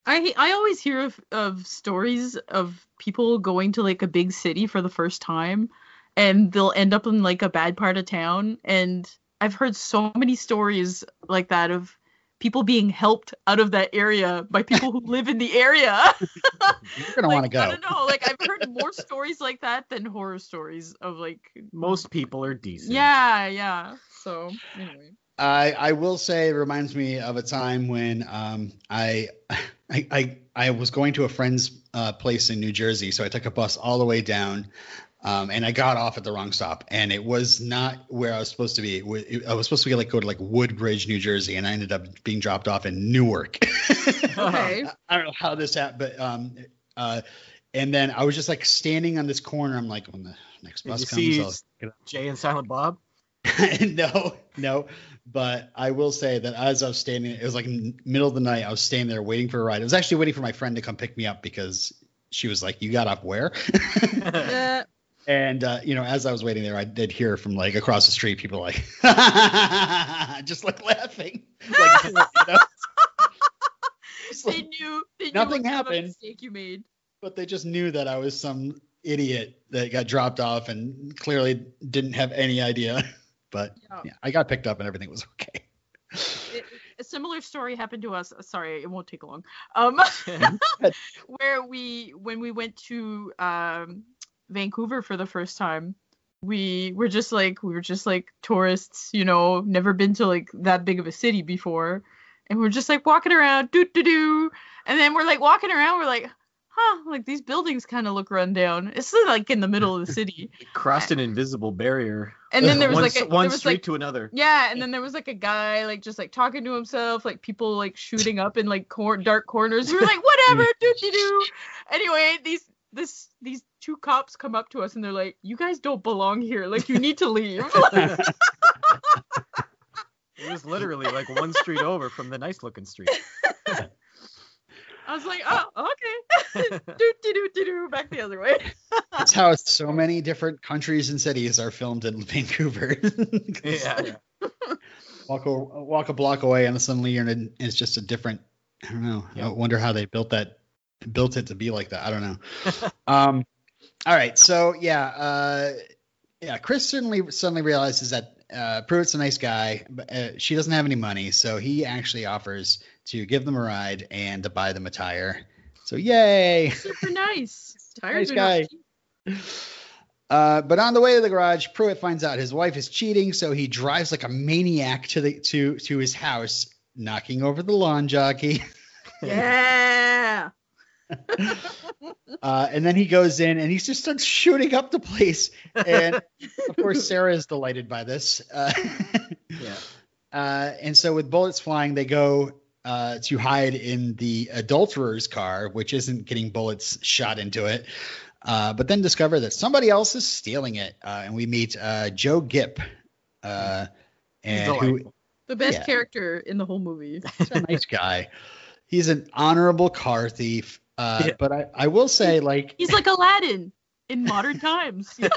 I I always hear of, of stories of people going to like a big city for the first time and they'll end up in like a bad part of town and I've heard so many stories like that of people being helped out of that area by people who live in the area. you're gonna want to go. I don't know, like I've heard more stories like that than horror stories of like Most people are decent. yeah, yeah. So anyway. I I will say it reminds me of a time when um I I I, I was going to a friend's uh, place in New Jersey, so I took a bus all the way down. Um, and I got off at the wrong stop, and it was not where I was supposed to be. It wa- it- I was supposed to be like go to like Woodbridge, New Jersey, and I ended up being dropped off in Newark. Okay. I don't know how this happened, but um, uh, and then I was just like standing on this corner. I'm like, when the next Did bus you comes, see I'll Jay and Silent Bob? no, no. But I will say that as I was standing, it was like in the middle of the night. I was standing there waiting for a ride. I was actually waiting for my friend to come pick me up because she was like, "You got off where?" Uh, and uh, you know, as I was waiting there, I did hear from like across the street people like, just like laughing. Like, you know? Just they knew they knew Nothing what happened. mistake you made. but they just knew that I was some idiot that got dropped off and clearly didn't have any idea. But Yeah. yeah, I got picked up and everything was okay. it, a similar story happened to us. Sorry, it won't take long. Um, where we when we went to um, Vancouver for the first time, we were just like we were just like tourists, you know, never been to like that big of a city before, and we're just like walking around, doo doo doo, and then we're like walking around, we're like, huh, like these buildings kind of look run down. It's like in the middle of the city, Crossed an invisible barrier. and then there was one, like a, one was street like to another. yeah, and then there was like a guy like just like talking to himself, like people like shooting up in like cor- dark corners. We were like, whatever, doo doo doo. Anyway, these this these two cops come up to us and they're like, you guys don't belong here. Like you need to leave. It was literally like one street over from the nice looking street. I was like, oh, okay. doo doo doo doo doo, back the other way. That's how so many different countries and cities are filmed in Vancouver. Yeah. Walk a, walk a block away and suddenly you're in a, it's just a different. I don't know. I wonder how they built that, built it to be like that. I don't know. um, all right. So yeah, uh, yeah. Chris certainly suddenly realizes that uh, Pruitt's a nice guy, but uh, she doesn't have any money, so he actually offers to give them a ride and to buy them a tire. So yay! Super nice. Tires Nice guy. Uh, but on the way to the garage, Pruitt finds out his wife is cheating, so he drives like a maniac to the to to his house, knocking over the lawn jockey. Yeah. Uh, and then he goes in and he just starts shooting up the place. And of course, Sarah is delighted by this. Uh, Yeah. uh, and so with bullets flying, they go uh, to hide in the adulterer's car, which isn't getting bullets shot into it. Uh, but then discover that somebody else is stealing it. Uh, and we meet uh, Joe Gipp. Uh, and who. The best Yeah. character in the whole movie. He's a nice guy. He's an honorable car thief. Uh, Yeah. But I, I will say, like, He's like Aladdin in modern times.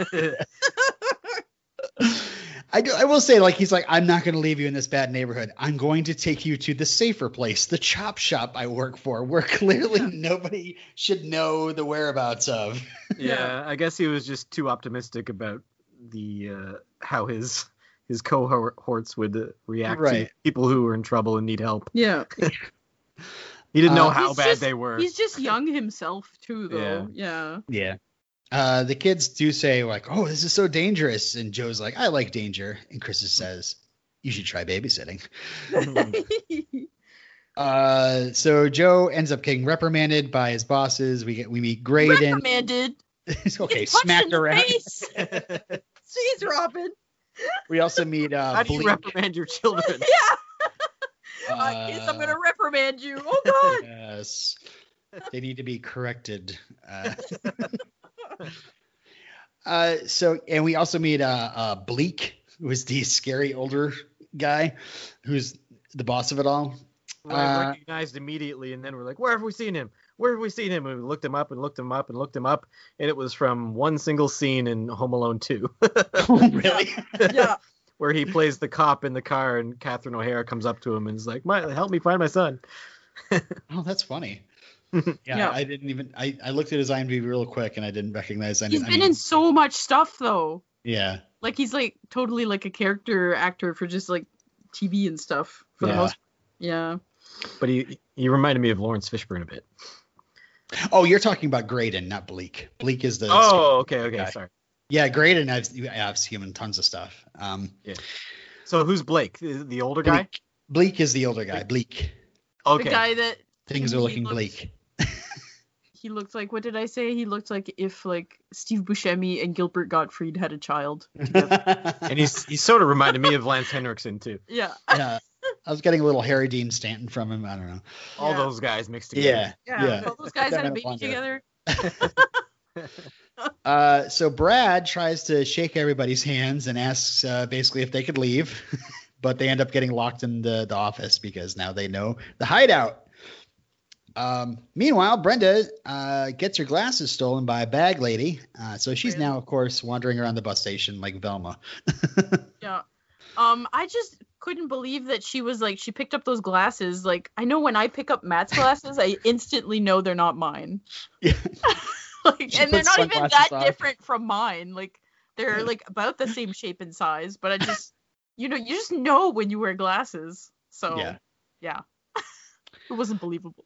I, do, I will say, like, he's like, I'm not going to leave you in this bad neighborhood. I'm going to take you to the safer place, the chop shop I work for, where clearly nobody should know the whereabouts of. yeah, I guess he was just too optimistic about the uh, how his his cohorts would uh, react Right. to people who were in trouble and need help. Yeah. He didn't know Uh, how bad just- they were. He's just young himself too, though. Yeah. Yeah. Uh, the kids do say, like, oh, this is so dangerous. And Joe's like, I like danger. And Chris says, you should try babysitting. Uh, so Joe ends up getting reprimanded by his bosses. We get we meet Graydon. Reprimanded. okay, smacked around. face. Jeez, Robin. We also meet uh, how do you Bleak. reprimand your children? yeah. Uh, kids, I'm gonna reprimand you. Oh God. Yes. They need to be corrected. Uh, uh, so, and we also meet uh, uh, Bleak, who is the scary older guy, who's the boss of it all. Well, Uh, recognized immediately, and then we're like, "Where have we seen him? Where have we seen him?" And we looked him up and looked him up and looked him up, and it was from one single scene in Home Alone 2, really? Yeah. where he plays the cop in the car, and Catherine O'Hara comes up to him and is like, "My, help me find my son." Oh, that's funny. Yeah, Yeah. I didn't even. I, I looked at his IMDb real quick and I didn't recognize any. He's I been mean, in so much stuff though. Yeah. Like he's like totally like a character actor for just like TV and stuff for Yeah. the most. Yeah. But he he reminded me of Laurence Fishburne a bit. Oh, you're talking about Graydon, not Bleak. Bleak is the. Oh, okay, okay, guy. sorry. Yeah, Graydon. I've I've seen him in tons of stuff. Um, So who's Blake? The, the older guy? Bleak, Bleak is the older guy. Bleak. Okay. The guy that Things are looking looks- bleak. He looked like. What did I say? He looked like if like Steve Buscemi and Gilbert Gottfried had a child. and he's he sort of reminded me of Lance Henriksen too. Yeah. yeah, I was getting a little Harry Dean Stanton from him. I don't know. All Yeah. those guys mixed together. Yeah, Yeah. yeah. All those guys had a baby together. Uh, so Brad tries to shake everybody's hands and asks uh, basically if they could leave, but they end up getting locked in the, the office because now they know the hideout. Um, meanwhile, Brenda uh, gets her glasses stolen by a bag lady, uh, so she's Really? now, of course, wandering around the bus station like Velma. Yeah. Um, I just couldn't believe that she was like she picked up those glasses. Like I know when I pick up Matt's glasses, I instantly know they're not mine. Yeah. like, and they're not even that on. different from mine. Like they're like about the same shape and size, but I just you know, you just know when you wear glasses. So Yeah. yeah. it wasn't believable.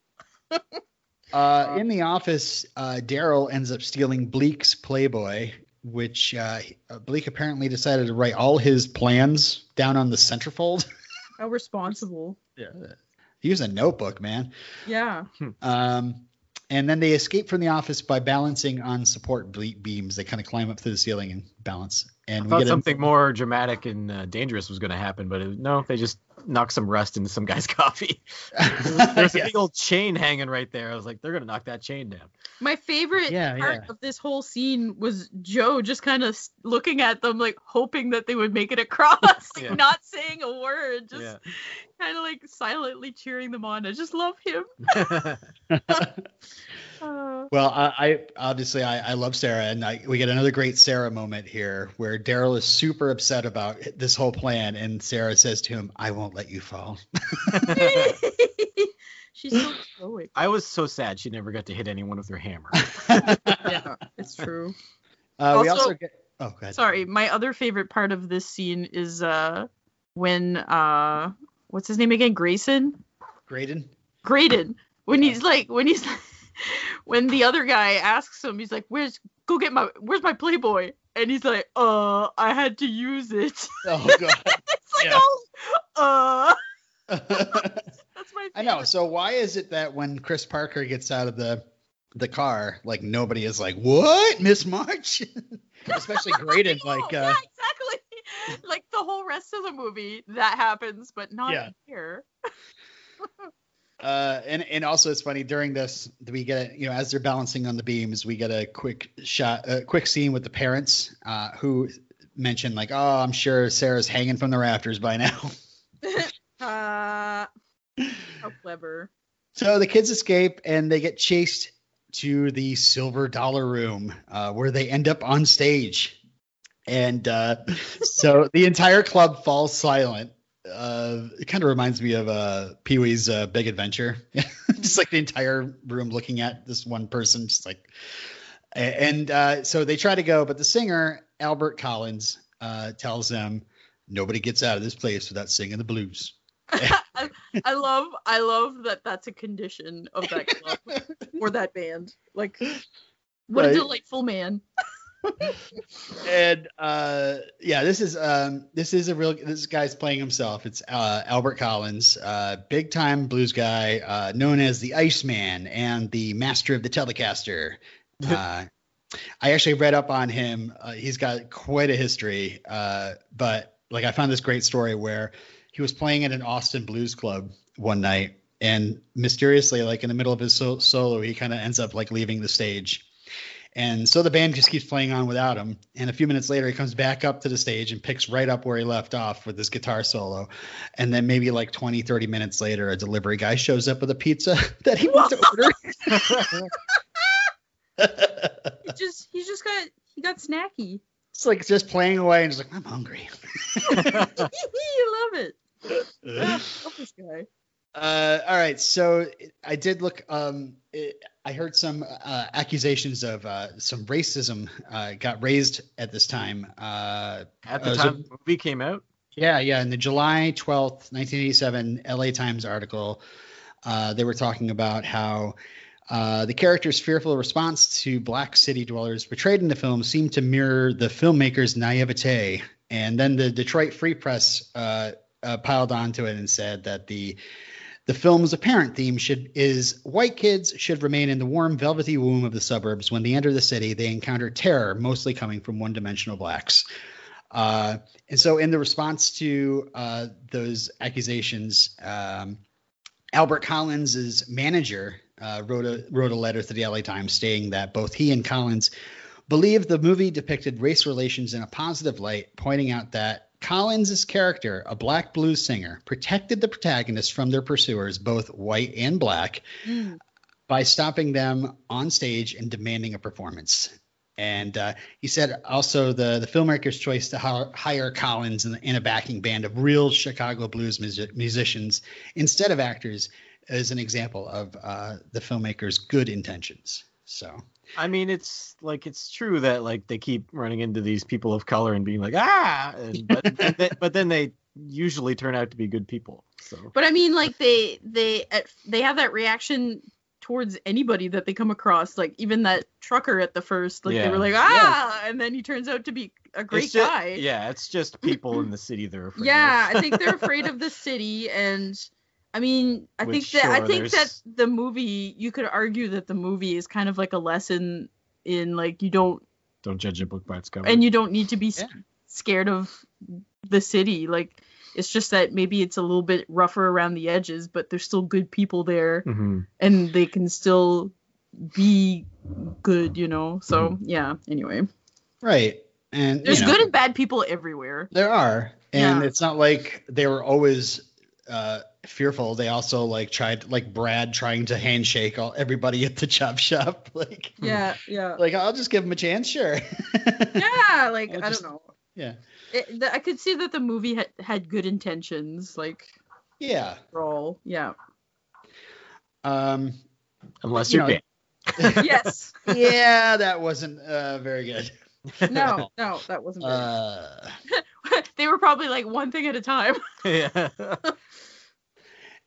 Uh, in the office, uh, Daryl ends up stealing Bleak's Playboy, which uh, Bleak apparently decided to write all his plans down on the centerfold. How responsible. Yeah. He was a notebook, man. Yeah. Um, and then they escape from the office by balancing on support ble- beams. They kind of climb up through the ceiling and balance. And I we thought get a- something more dramatic and uh, dangerous was going to happen, but it, no, they just knocked some rust into some guy's coffee. There's a Yeah. big old chain hanging right there. I was like, they're going to knock that chain down. My favorite Yeah, part yeah. of this whole scene was Joe just kind of looking at them, like hoping that they would make it across, like Yeah. not saying a word, just Yeah. kind of like silently cheering them on. I just love him. Well, I, I obviously I, I love Sarah, and I, we get another great Sarah moment here where Daryl is super upset about this whole plan, and Sarah says to him, "I won't let you fall." she's so stoic. I was so sad she never got to hit anyone with her hammer. Yeah, it's true. Uh, we Also- also get. Oh, go ahead. Sorry, my other favorite part of this scene is uh when uh what's his name again? Grayson? Graydon. Graydon. When he's like when he's when the other guy asks him, he's like, Where's go get my where's my Playboy? And he's like, uh, I had to use it. Oh God. it's like Yeah. oh uh that's my favorite. I know. So why is it that when Chris Parker gets out of the the car, like nobody is like, "What, Miss March?" Especially Graydon, know, like, yeah, uh, exactly. like the whole rest of the movie, that happens, but not Yeah. here. Uh, and and also it's funny during this we get you know as they're balancing on the beams, we get a quick shot, a quick scene with the parents uh, who mention like, "Oh, I'm sure Sarah's hanging from the rafters by now." Uh, how clever. So the kids escape and they get chased to the Silver Dollar Room, uh, where they end up on stage. And uh, so the entire club falls silent. Uh, it kind of reminds me of uh, Pee Wee's uh, Big Adventure. just like the entire room looking at this one person, just like. And uh, so they try to go, but the singer, Albert Collins, uh, tells them, nobody gets out of this place without singing the blues. I, I love I love that that's a condition of that club or that band. Like what Right. a delightful man. and uh yeah this is um this is a real this guy's playing himself. It's uh albert collins uh big time blues guy uh known as the iceman and the master of the telecaster. Uh i actually read up on him. Uh, he's got quite a history uh but like i found this great story where he was playing at an austin blues club one night and mysteriously like in the middle of his so- solo he kind of ends up like leaving the stage and so the band just keeps playing on without him. And a few minutes later, he comes back up to the stage and picks right up where he left off with this guitar solo. And then maybe like 20, 30 minutes later, a delivery guy shows up with a pizza that he wants to order. He just he just got he got snacky. It's like just playing away and just like, I'm hungry. you love it. Ah, love this guy. Uh, all right, so I did look. Um, it, I heard some uh, accusations of uh, some racism uh, got raised at this time. Uh, At the uh, time the movie came out. Yeah, yeah. In the July 12th, 1987 LA Times article, uh, they were talking about how uh, the character's fearful response to black city dwellers portrayed in the film seemed to mirror the filmmaker's naivete. And then the Detroit Free Press uh, uh, piled onto it and said that the the film's apparent theme should is white kids should remain in the warm, velvety womb of the suburbs. When they enter the city, they encounter terror, mostly coming from one-dimensional blacks. Uh, and so, in the response to uh, those accusations, um, Albert Collins's manager uh, wrote a wrote a letter to the LA Times stating that both he and Collins believed the movie depicted race relations in a positive light, pointing out that Collins' character, a black blues singer, protected the protagonists from their pursuers, both white and black, Mm. by stopping them on stage and demanding a performance. And uh, he said also the, the filmmaker's choice to hi- hire Collins in, in a backing band of real Chicago blues musi- musicians instead of actors is an example of uh, the filmmaker's good intentions. So, I mean, it's like it's true that like they keep running into these people of color and being like ah, and, but then, but then they usually turn out to be good people. So But I mean, like they they they have that reaction towards anybody that they come across. Like even that trucker at the first, like they were like ah, and then he turns out to be a great just- guy. Yeah, it's just people in the city they're afraid. Yeah. I think they're afraid of the city, and I mean, I Which, think that I sure, think that the movie. You could argue that the movie is kind of like a lesson in like you don't Don't judge a book by its cover. and you don't need to be s scared of the city. Like it's just that maybe it's a little bit rougher around the edges, but there's still good people there, hmm and they can still be good, you know. So yeah. Anyway, right. And there's you know, good and bad people everywhere. There are, and Yeah. it's not like they were always uh, fearful. They also like tried, like Brad trying to handshake all everybody at the chop shop. Like, Yeah, yeah, like I'll just give him a chance, sure. yeah. Like Well, I just- don't know. yeah, it, the, I could see that the movie had, had good intentions, like yeah. overall. Yeah. Um, Unless you you're know, gay. yes. yeah, that wasn't uh, very good. No, no, that wasn't. Very Uh, they were probably like one thing at a time. yeah.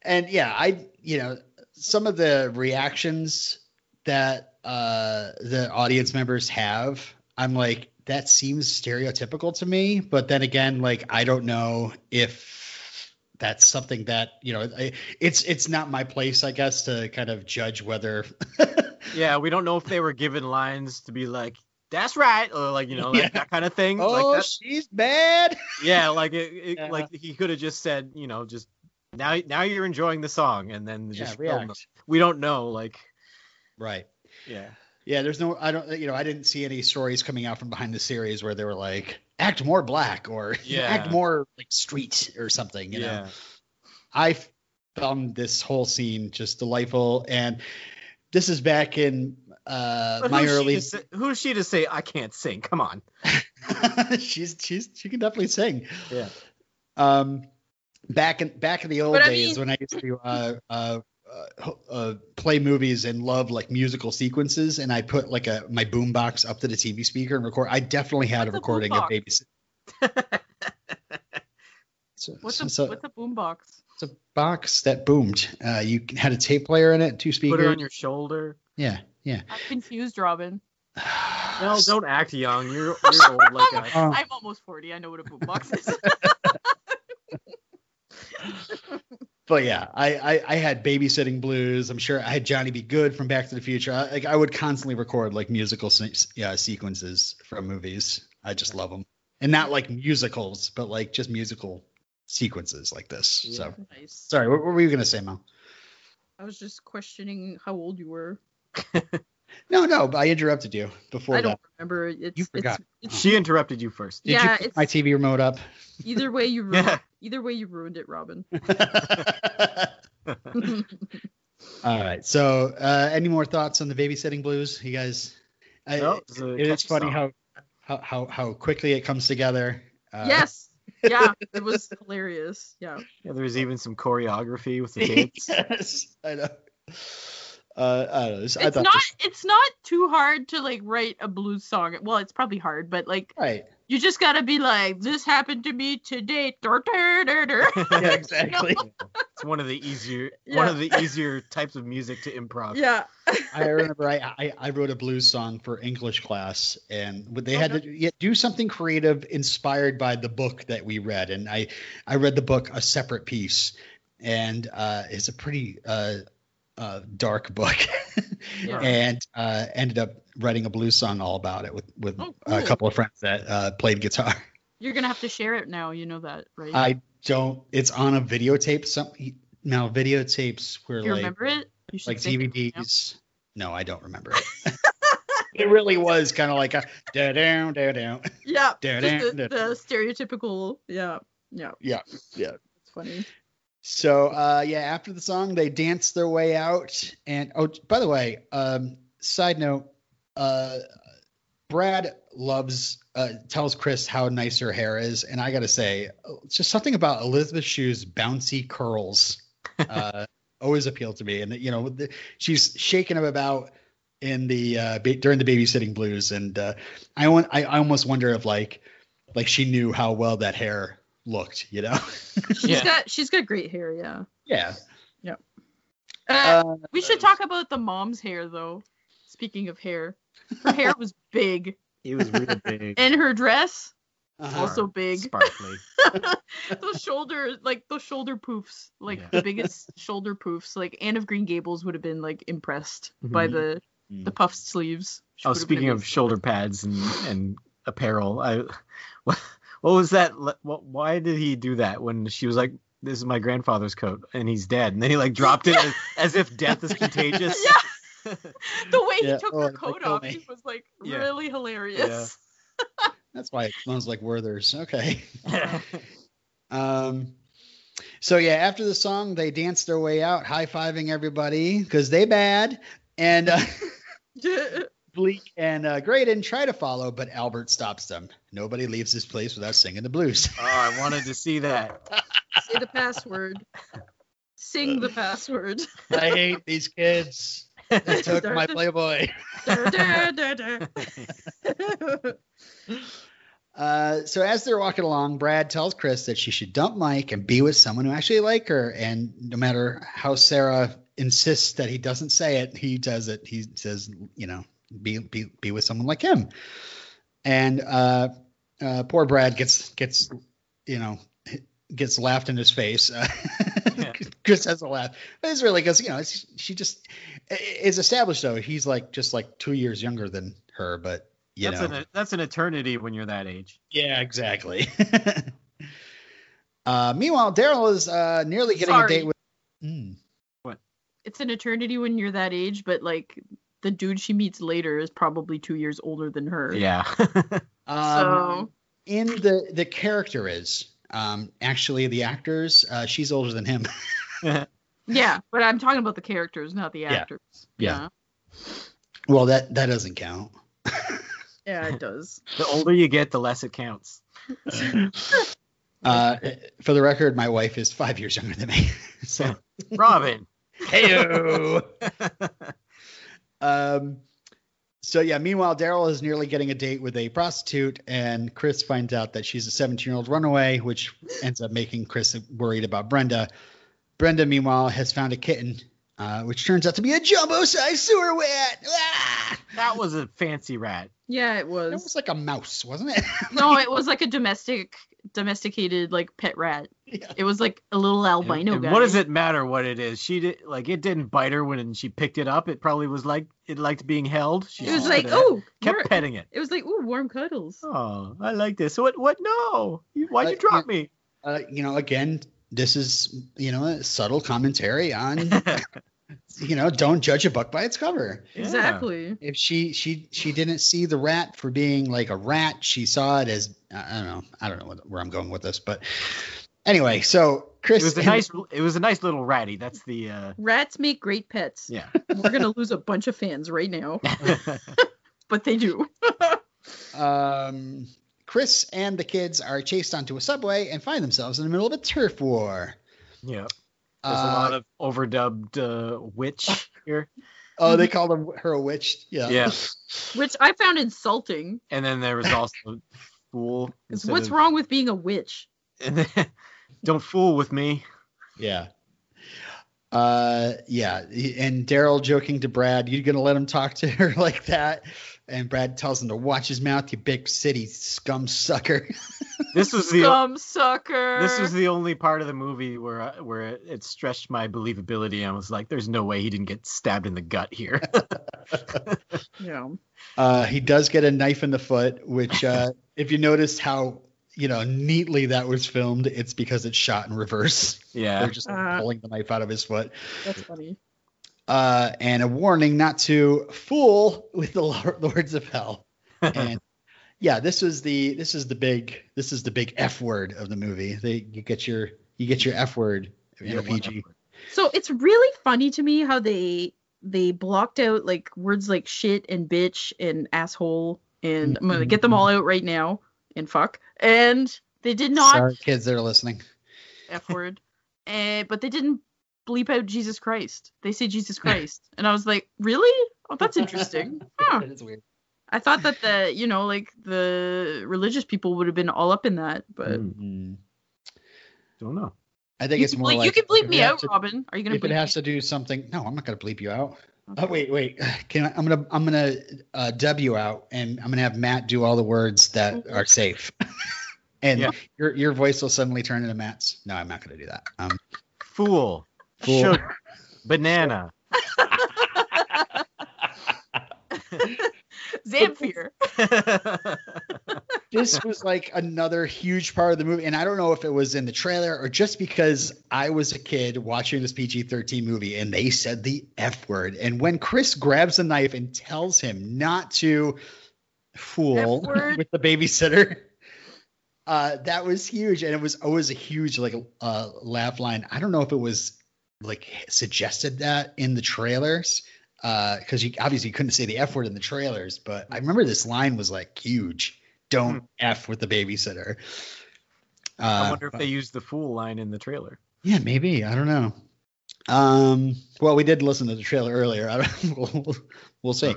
And yeah, I, you know, some of the reactions that uh, the audience members have, I'm like, that seems stereotypical to me. But then again, like, I don't know if that's something that you know, I, it's it's not my place, I guess, to kind of judge whether. yeah, we don't know if they were given lines to be like, "That's right," or like you know, like Yeah. that kind of thing. oh, like that, she's bad. yeah, like it, it Yeah. like he could have just said, you know, just now now you're enjoying the song, and then Yeah, just them. We don't know, like, Right. yeah, Yeah, there's no, I don't, you know, I didn't see any stories coming out from behind the series where they were like, act more black or Yeah. act more like street or something, you know. I found this whole scene just delightful. And this is back in uh, But my early. say, who's she to say I can't sing? Come on. she's she's she can definitely sing. Yeah. Um, back in back in the old But I days mean- when I used to uh, uh, uh, uh, play movies and love like musical sequences, and I put like a my boombox up to the TV speaker and record. I definitely had What's a a recording of boombox? baby. So, What's so, a so what's a boombox? it's a box that boomed. Uh, you had a tape player in it, two speakers. Put it on your shoulder. yeah, yeah. I'm confused, Robin. No, don't act young. You're you're old like I. I'm almost 40. I know what a boombox is. But yeah, I, I I had babysitting blues. I'm sure I had Johnny B. Goode from Back to the Future. I, like I would constantly record like musical se- yeah, sequences from movies. I just love them, and not like musicals, but like just musical sequences like this. So nice. sorry, what, what were you gonna say, Mel? I was just questioning how old you were. No, no, I interrupted you before I don't remember. It's, You forgot. It's, it's She interrupted you first. Did yeah, you put my TV remote up? either way you ruined. Yeah. Either way you ruined it, Robin. All right. So, uh, any more thoughts on the babysitting blues, you guys? I, No, it's a it is catchy funny how, how how how quickly it comes together. Uh, yes. Yeah, it was hilarious. Yeah. Yeah, was even some choreography with the kids. yes, I know. Uh, I don't know. This- I It's thought not this- it's not too hard to like write a blues song. Well, it's probably hard, but like right. you just gotta be like, this happened to me today. Dur, dur, dur, dur. Yeah, exactly. It's one of the easier one of the easier types of music to improv. yeah. I remember I, I I wrote a blues song for English class, and they Oh, had no. to yeah, do something creative inspired by the book that we read. And I I read the book a separate piece, and uh, it's a pretty uh, uh, dark book, Yeah. and uh, ended up writing a blues song all about it with with Oh, a couple of friends that uh, played guitar. You're gonna have to share it now. You know that, right? I don't. It's on a videotape. Some now videotapes were you like remember it? Like it. DVDs. No, I don't remember it. it really was kind of like a da down da down. Yeah. Da- da- the, the stereotypical. Yeah. Yeah. Yeah, yeah. It's funny. So uh, yeah, after the song, they dance their way out. And oh, by the way, um, side note, uh, Brad loves uh, tells Chris how nice her hair is, and I gotta say, just something about Elizabeth Shue's bouncy curls uh, always appealed to me. And you know, the, she's shaking them about in the uh, ba- during the babysitting blues, and uh, I want I, I almost wonder if like like she knew how well that hair looked, you know? She's Yeah. got she's got great hair. Yeah. yeah. Uh, Uh, we should talk about the mom's hair though. Speaking of hair, her hair was big, It was really big. and her dress uh-huh. also big. Sparkly. those shoulder like those shoulder poofs, like Yeah. the biggest shoulder poofs. Like Anne of Green Gables would have been like impressed by Mhm. the the puffed sleeves. She Oh, speaking of shoulder pads and and apparel, I what, what was that? What, why did he do that when she was like, "This is my grandfather's coat," and he's dead, and then he like dropped it as, as if death is contagious. Yeah. the way Yeah, he took oh, her coat off me. was like Yeah. really hilarious. That's why it smells like Werther's. Okay. Um, so yeah, after the song, they dance their way out, high fiving everybody because they bad. And uh, Bleak and uh, Graydon try to follow, but Albert stops them. Nobody leaves this place without singing the blues. Oh, I wanted to see that. Say the password. Sing the password. I hate these kids. They took my Playboy. Uh, so as they're walking along, Brad tells Chris that she should dump Mike and be with someone who actually like her. And no matter how Sarah insists that he doesn't say it, he does it. He says, you know, be be be with someone like him. And uh, uh, poor Brad gets gets you know gets laughed in his face. Uh, Yeah. Chris has a laugh, but it's really because you know it's, she just is established though he's like just like two years younger than her, but you that's know an that's an eternity when you're that age. yeah, exactly. uh, meanwhile, Daryl is uh, nearly getting Sorry. a date with. Mm. It's an eternity when you're that age, but like the dude she meets later is probably two years older than her. Yeah. Um, So in the the character is um, actually the actors. Uh, she's older than him. yeah, but I'm talking about the characters, not the Yeah. actors. Yeah. Well, that that doesn't count. Yeah, it does. The older you get, the less it counts. Uh, for the record, my wife is five years younger than me. So, Robin. heyo. Um, so yeah. Meanwhile, Daryl is nearly getting a date with a prostitute, and Chris finds out that she's a 17-year-old runaway, which ends up making Chris worried about Brenda. Brenda, meanwhile, has found a kitten, uh, which turns out to be a jumbo-sized sewer rat. Ah! That was a fancy rat. Yeah, it was. It was. was like a mouse, wasn't it? No, it was like a domestic, domesticated like pet rat. Yeah. It was like a little albino And guy. what does it matter what it is? She did like it didn't bite her when she picked it up. It probably was like it liked being held. She It was like, oh, kept war- petting it. It was like, ooh, warm cuddles. Oh, I like this. What? What? No! Why'd Uh, you drop me? uh, you know, again, this is you know a subtle commentary on you know don't judge a book by its cover. Yeah. Exactly. If she she she didn't see the rat for being like a rat, she saw it as I I don't know I don't know where I'm going with this, but anyway, so Chris It was a and- nice. It was a nice little ratty. That's the. uh Rats make great pets. Yeah. We're gonna lose a bunch of fans right now, but they do. um, Chris and the kids are chased onto a subway and find themselves in the middle of a turf war. yeah. There's Uh, a lot of overdubbed uh, witch here, oh, they called them, her a witch. Yeah. Yeah. Which I found insulting. and then there was also fool. what's of- wrong with being a witch? And then, don't fool with me. Yeah. Uh, yeah. And Daryl joking to Brad, "You're gonna let him talk to her like that? And Brad tells him to watch his mouth, you big city scum sucker. This was the. Scum sucker. This was the only part of the movie where I, where it, it stretched my believability. I was like, "There's no way he didn't get stabbed in the gut here." yeah. Uh, he does get a knife in the foot, which, uh, if you noticed how you know neatly that was filmed, it's because it's shot in reverse. yeah, They're just like, Uh. pulling the knife out of his foot. That's funny. Uh, and a warning not to fool with the Lords of Hell. And yeah, this is the this is the big this is the big F word of the movie. They you get your you get your F word in Yeah, a PG. So it's really funny to me how they they blocked out like words like shit and bitch and asshole and I'm gonna get them all out right now and fuck and they did not Sorry, kids that are listening. f word and but they didn't bleep out Jesus Christ. They say Jesus Christ and I was like really? Oh, that's interesting. Huh. That is weird. I thought that the you know like the religious people would have been all up in that, but Mm, Mm. don't know. I think you, it's more bleep, like you can bleep me out, to- Robin. Are you gonna if bleep it me? has to do something, no, I'm not gonna bleep you out. Okay. Oh wait, wait. Can I, I'm gonna I'm gonna uh, dub you out, and I'm gonna have Matt do all the words that are safe, and Yeah. your your voice will suddenly turn into Matt's. No, I'm not gonna do that. Um, Fool, Fool. sugar, banana. Zamfir. this was like another huge part of the movie, and I don't know if it was in the trailer or just because I was a kid watching this PG-13 movie, and they said the F word, and when Chris grabs the knife and tells him not to fool with the babysitter. Uh, that was huge, and it was always a huge like uh, laugh line. I don't know if it was like suggested that in the trailers Uh because you obviously couldn't say the F word in the trailers, but I remember this line was like huge. Don't F with the babysitter. Uh, I wonder if they used the fool line in the trailer. yeah, maybe. I don't know. Um, well, we did listen to the trailer earlier. I don't, we'll, we'll, we'll see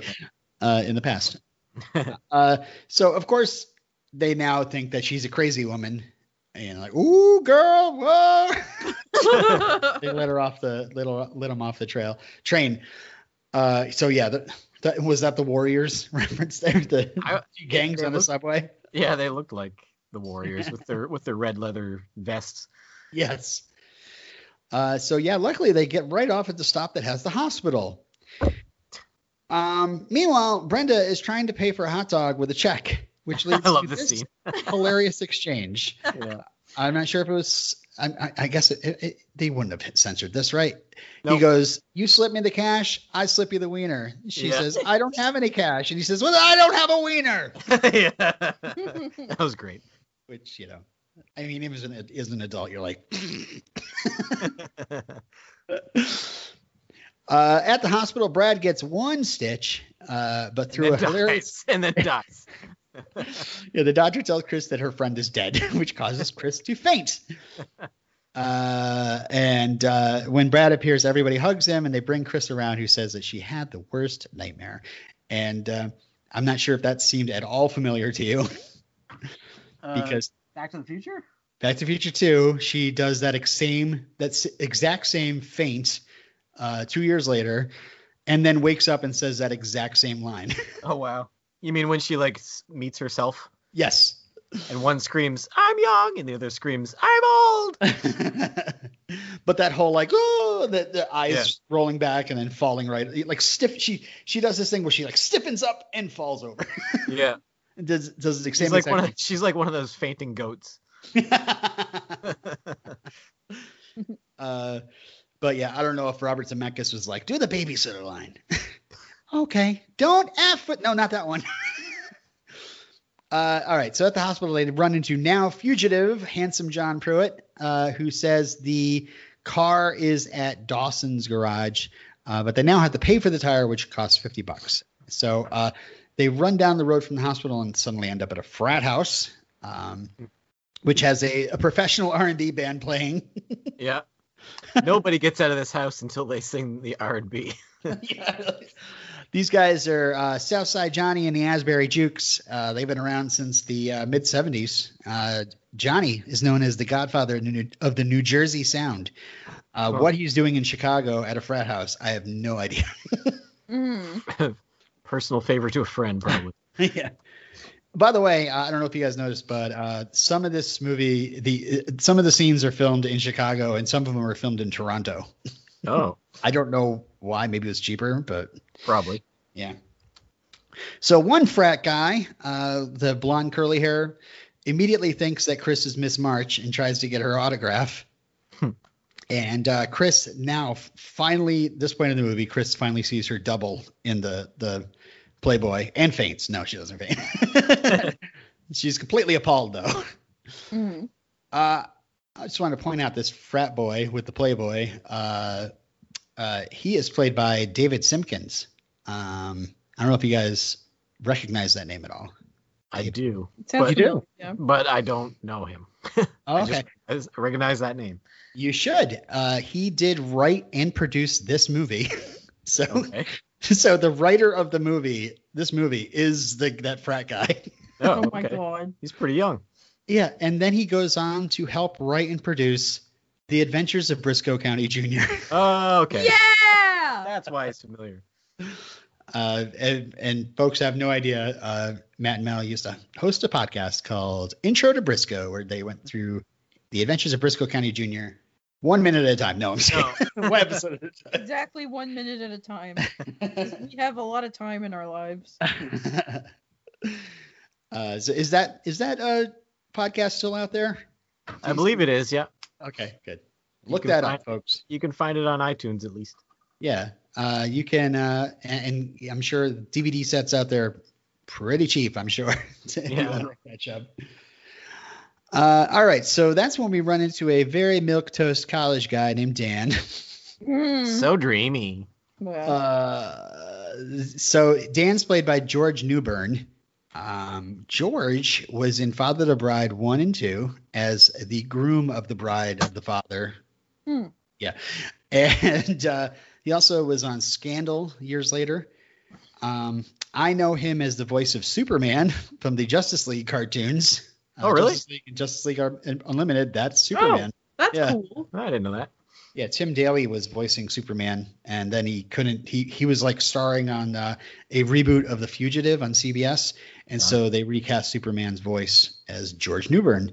uh, in the past. uh, so, of course, they now think that she's a crazy woman. And like, ooh, girl, whoa! they let her off the little let him off the trail train. Uh, so yeah, the, that was that the Warriors reference there, the I- gangs they on the look- subway. Yeah, they looked like the Warriors with their with their red leather vests. Yes. Uh, so yeah, luckily they get right off at the stop that has the hospital. Um, meanwhile, Brenda is trying to pay for a hot dog with a check, which leads I love to this this scene. hilarious exchange. Yeah. I'm not sure if it was. I, I, I guess it, it, it- they wouldn't have censored this, right? He goes, "You slip me the cash, I slip you the wiener." She Yeah. says, "I don't have any cash," and he says, "Well, I don't have a wiener." yeah. that was great. Which you know, I mean, even as an, as an adult, you're like. Uh, at the hospital, Brad gets one stitch, Uh, but through a then hilarious, dies. And then dies. yeah, the doctor tells Chris that her friend is dead, which causes Chris to faint. Uh, and uh, when Brad appears, everybody hugs him, and they bring Chris around, who says that she had the worst nightmare. And uh, I'm not sure if that seemed at all familiar to you, because Back to the Future. Back to the Future 2, she does that ex- same that exact same faint uh, two years later, and then wakes up and says that exact same line. Oh wow. You mean when she like meets herself yes. and one screams "I'm young" and the other screams "I'm old"? but that whole like oh the, the eyes Yeah. rolling back and then falling right like stiff she she does this thing where she like stiffens up and falls over Yeah. does does the She's same like one of she's like one of those fainting goats. uh but yeah i don't know if robert zemeckis was like do the babysitter line okay don't f it no not that one Uh, all right, so at the hospital, they run into now fugitive, handsome John Pruitt, uh, who says the car is at Dawson's garage, uh, but they now have to pay for the tire, which costs 50 bucks. So uh, they run down the road from the hospital and suddenly end up at a frat house, um, which has a, a professional R&B band playing. Yeah. Nobody gets out of this house until they sing the R and B. Yeah. These guys are uh, Southside Johnny and the Asbury Jukes. Uh, they've been around since the uh, mid 70s. Uh, Johnny is known as the godfather of the New, of the New Jersey Sound. Uh, Huh. What he's doing in Chicago at a frat house, I have no idea. Mm. Personal favor to a friend, probably. yeah. By the way, I don't know if you guys noticed, but uh, some of this movie, the uh, some of the scenes are filmed in Chicago, and some of them are filmed in Toronto. Oh, I don't know why. Maybe it was cheaper, but probably. Yeah. So one frat guy, uh, the blonde curly hair, immediately thinks that Chris is Miss March and tries to get her autograph. and uh, Chris now finally, this point in the movie, Chris finally sees her double in the the Playboy and faints. No, she doesn't faint. She's completely appalled though. Mm. Uh, I just want to point out this frat boy with the Playboy. Uh, uh, he is played by David Simkins. Um, I don't know if you guys recognize that name at all. I do, Sounds But- familiar, Yeah. but I don't know him. Oh, I okay, just I just recognize that name. you should. Uh, he did write and produce this movie. so, Okay. so the writer of the movie, this movie, is the that frat guy. Oh, Oh my okay. god. He's pretty young. Yeah, and then he goes on to help write and produce The Adventures of Brisco County Jr. Oh, okay. Yeah. That's why it's familiar. Uh, and, and folks have no idea. Uh, Matt and Mel used to host a podcast called Intro to Brisco, where they went through the adventures of Brisco County Jr. One minute at a time. No, I'm saying one episode at a time. Exactly one minute at a time. we have a lot of time in our lives. uh, so is that is that uh, podcast still out there? I believe it is. Yeah. Okay, good. You Look can that find- up, folks. You can find it on iTunes at least. Yeah, uh, you can, uh, and, and I'm sure DVD sets out there pretty cheap. I'm sure. to- Yeah. catch up. Uh, all right, so that's when we run into a very milk toast college guy named Dan. Mm. So dreamy. Uh, so Dan's played by George Newbern. Um, George was in Father the Bride one and two as the groom of the bride of the father. Hmm. Yeah, and uh, he also was on Scandal years later. Um, I know him as the voice of Superman from the Justice League cartoons. Uh, Oh, really? Justice League, Justice League Unlimited. That's Superman. that's yeah. cool. I didn't know that. Yeah, Tim Daly was voicing Superman, and then he couldn't. He he was like starring on uh, a reboot of The Fugitive on CBS, and so they recast Superman's voice as George Newbern.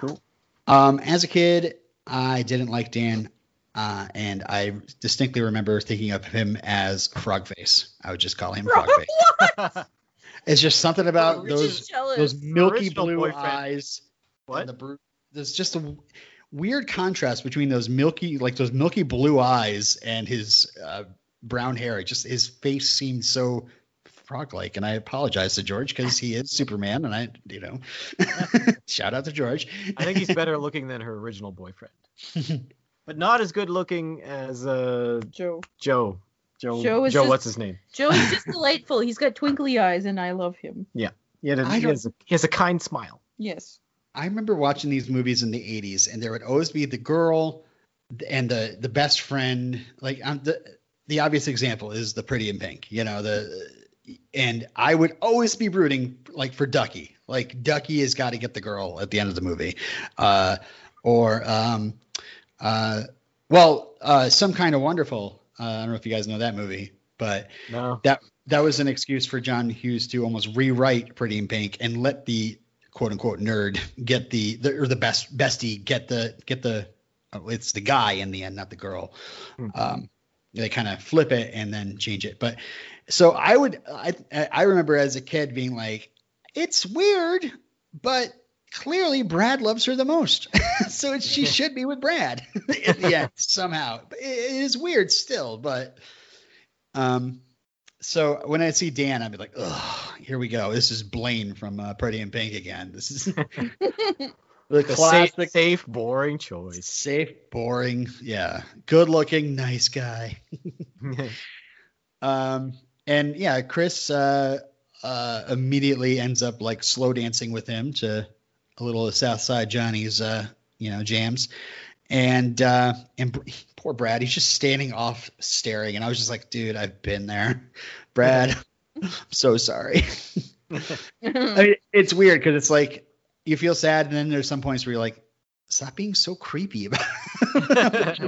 Cool. Um, as a kid, I didn't like Dan, uh, and I distinctly remember thinking of him as Frogface. I would just call him Frogface. It's just something about Oh, those jealous. those milky blue boyfriend. eyes. What? And the bru- there's just a w- weird contrast between those milky, like those milky blue eyes and his uh, brown hair. It just his face seemed so frog-like, and I apologize to George because he is Superman, and I, you know, shout out to George. I think he's better looking than her original boyfriend, but not as good looking as uh, Joe. Joe Joe. Joe is Joe just- what's his name? Joe is just delightful. He's got twinkly eyes, and I love him. He, had a, I he, has a, he has a kind smile. Yes. I remember watching these movies in the 80s, and there would always be the girl and the the best friend. Like um, the the obvious example is the Pretty in Pink. You know the and I would always be rooting like for Ducky. Like Ducky has got to get the girl at the end of the movie, uh, or um, uh, well, uh, some kind of wonderful. Uh, I don't know if you guys know that movie, but No. that that was an excuse for John Hughes to almost rewrite Pretty in Pink and let the quote unquote nerd get the, the or the best bestie get the get the oh, it's the guy in the end, not the girl. Um, they kind of flip it and then change it. But so I would I I remember as a kid being like, it's weird, but clearly Brad loves her the most, so it, she should be with Brad in the end somehow. It- it is weird still, but um. So when I see Dan, I'd be like, oh, here we go. This is Blaine from uh, Pretty in Pink again. This is the The classic, safe, safe, boring choice. safe, boring, yeah, good-looking, nice guy." Um, and yeah, Chris uh, uh, immediately ends up like slow dancing with him to a little of Southside Johnny's, uh, you know, jams. And uh, and poor Brad, he's just standing off staring, and I was just like, dude, I've been there, Brad. I'm so sorry. I mean, it's weird because it's like you feel sad, and then there's some points where you're like, stop being so creepy about.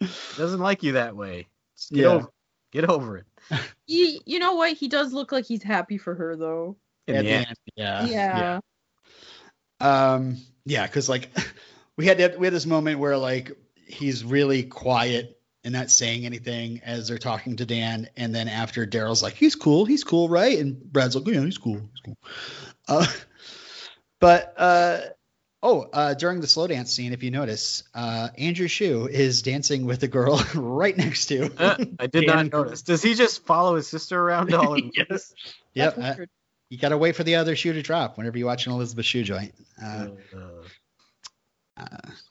Doesn't like you that way. Just get Yeah. over get over it. He, you know what? He does look like he's happy for her, though. In At the the end. end, yeah. yeah. Um, yeah, because like we had that, we had this moment where like he's really quiet and not saying anything as they're talking to Dan, and then after Daryl's like, "He's cool, he's cool, right?" and Brad's like, "Yeah, he's cool, he's cool." Uh, but uh, oh, uh, during the slow dance scene, if you notice, uh, Andrew Shue is dancing with a girl right next to. Uh, I did Dan. not notice. Does he just follow his sister around all? yes. Yep. That's uh, you gotta wait for the other shoe to drop whenever you watch an Elisabeth Shue joint. Uh, uh,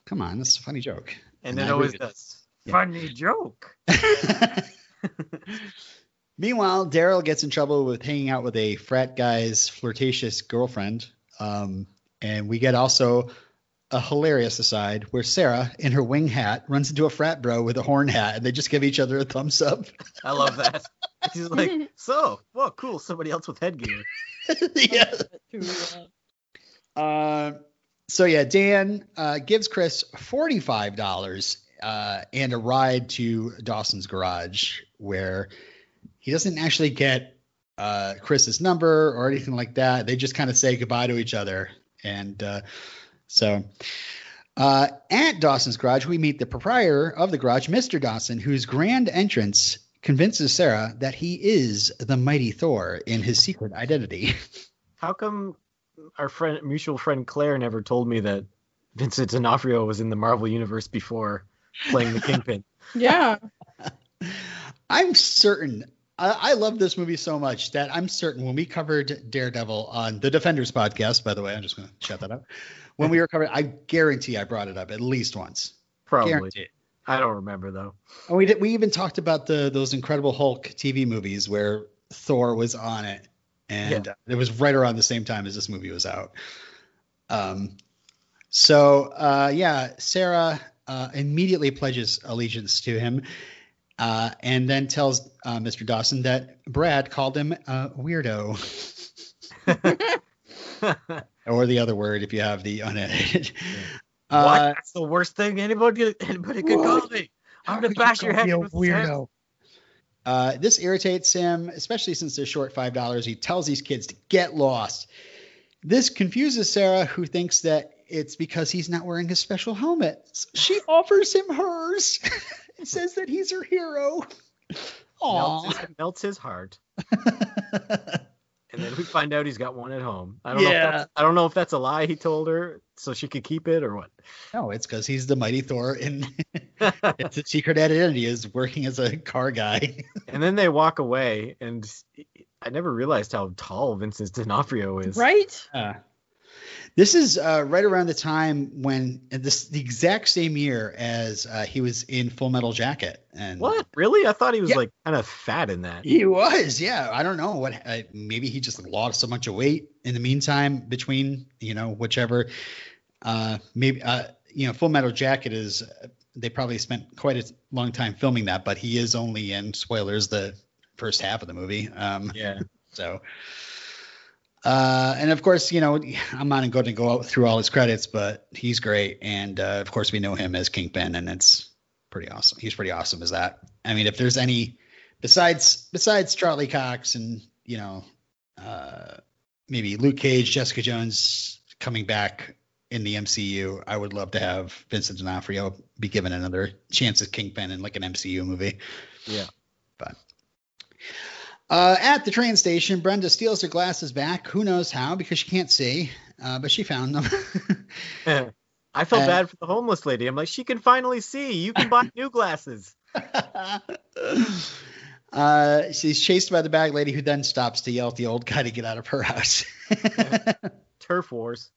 come on, that's a funny joke. and I it always does. Yeah. Funny joke. Meanwhile, Daryl gets in trouble with hanging out with a frat guy's flirtatious girlfriend. Um, and we get also a hilarious aside where Sarah, in her wing hat, runs into a frat bro with a horn hat, and they just give each other a thumbs up. I love that. He's like, so, well, cool. Somebody else with headgear. yeah. Uh, so yeah, Dan uh, gives Chris forty-five dollars uh, and a ride to Dawson's garage, where he doesn't actually get uh, Chris's number or anything like that. They just kind of say goodbye to each other, and uh, so. Uh, at Dawson's garage, we meet the proprietor of the garage, Mr. Dawson, whose grand entrance convinces Sarah that he is the mighty Thor in his secret identity. How come our friend, mutual friend Claire, never told me that Vincent D'Onofrio was in the Marvel universe before playing the Kingpin? Yeah. I'm certain. I, I love this movie so much that I'm certain when we covered Daredevil on the Defenders podcast, by the way, I'm just going to shout that out. When we were covering, I guarantee I brought it up at least once. Probably. Guarantee it. I don't remember though. And we did, we even talked about the those Incredible Hulk TV movies where Thor was on it, and uh, it was right around the same time as this movie was out. Um, so uh, yeah, Sarah uh, immediately pledges allegiance to him, uh, and then tells uh, Mr. Dawson that Brad called him a weirdo, or the other word if you have the unedited. what? Uh, That's the worst thing anybody anybody could call me. I'm gonna bash your head a with weirdo? Uh, this irritates him, especially since they're short five dollars. He tells these kids to get lost. This confuses Sarah, who thinks that it's because he's not wearing his special helmet. She offers him hers and says that he's her hero. Melts Aww. his, melts his heart. And then we find out he's got one at home. I don't know. If that's, I don't know if that's a lie he told her so she could keep it or what. No, it's because he's the mighty Thor, and it's a secret identity is working as a car guy. And then they walk away, and I never realized how tall Vincent D'Onofrio is. Right? Uh, This is uh, right around the time when this the exact same year as uh, he was in Full Metal Jacket. And What? Really? I thought he was Yeah. like kind of fat in that. He was, yeah. I don't know what. Uh, maybe he just lost so much of weight in the meantime between you know whichever. Uh, maybe uh, you know, Full Metal Jacket is. They probably spent quite a long time filming that, but he is only in spoilers the first half of the movie. Um, Yeah. so. Uh, and of course, you know, I'm not going to go out through all his credits, but he's great. And uh, of course, we know him as Kingpin, and it's pretty awesome. He's pretty awesome as that. I mean, if there's any besides besides Charlie Cox and you know uh, maybe Luke Cage, Jessica Jones coming back in the MCU, I would love to have Vincent D'Onofrio be given another chance as Kingpin in like an MCU movie. Yeah. But uh, at the train station, Brenda steals her glasses back. Who knows how? Because she can't see, uh, but she found them. I felt bad for the homeless lady. I'm like, she can finally see. You can buy new glasses. uh, she's chased by the bag lady, who then stops to yell at the old guy to get out of her house. Turf wars.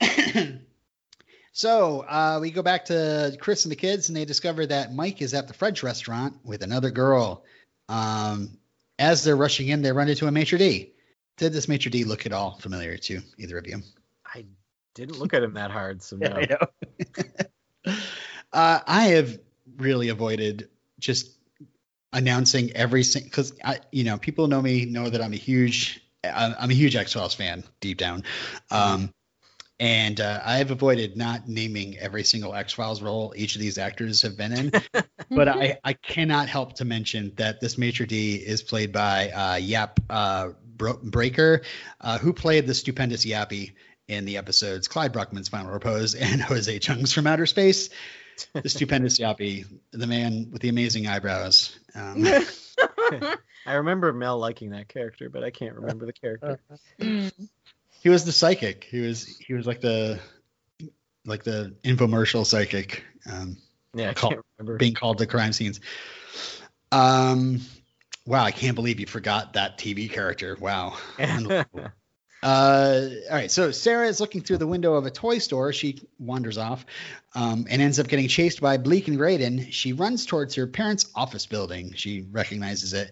so uh, we go back to Chris and the kids, and they discover that Mike is at the French restaurant with another girl. Um, as they're rushing in, they run into a maitre d. Did this maitre d look at all familiar to either of you? I didn't look at him that hard, so no. know. uh, I have really avoided just announcing every single because I, you know, people know me know that I'm a huge, I'm I'm a huge X Files fan deep down, um, and uh, I have avoided not naming every single X Files role each of these actors have been in. but I, I cannot help to mention that this maitre d is played by uh, Jaap uh, Bro- Breaker, uh, who played the stupendous Yappi in the episodes Clyde Bruckman's Final Repose and Jose Chung's From Outer Space. The stupendous Yappi, the man with the amazing eyebrows. Um, I remember Mel liking that character, but I can't remember the character. He was the psychic. He was he was like the like the infomercial psychic. Um, Yeah, I Call- can't remember. being called to crime scenes. Um, wow, I can't believe you forgot that TV character. Wow. Uh, all right, so Sarah is looking through the window of a toy store. She wanders off um, and ends up getting chased by Bleak and Graydon. She runs towards her parents' office building. She recognizes it.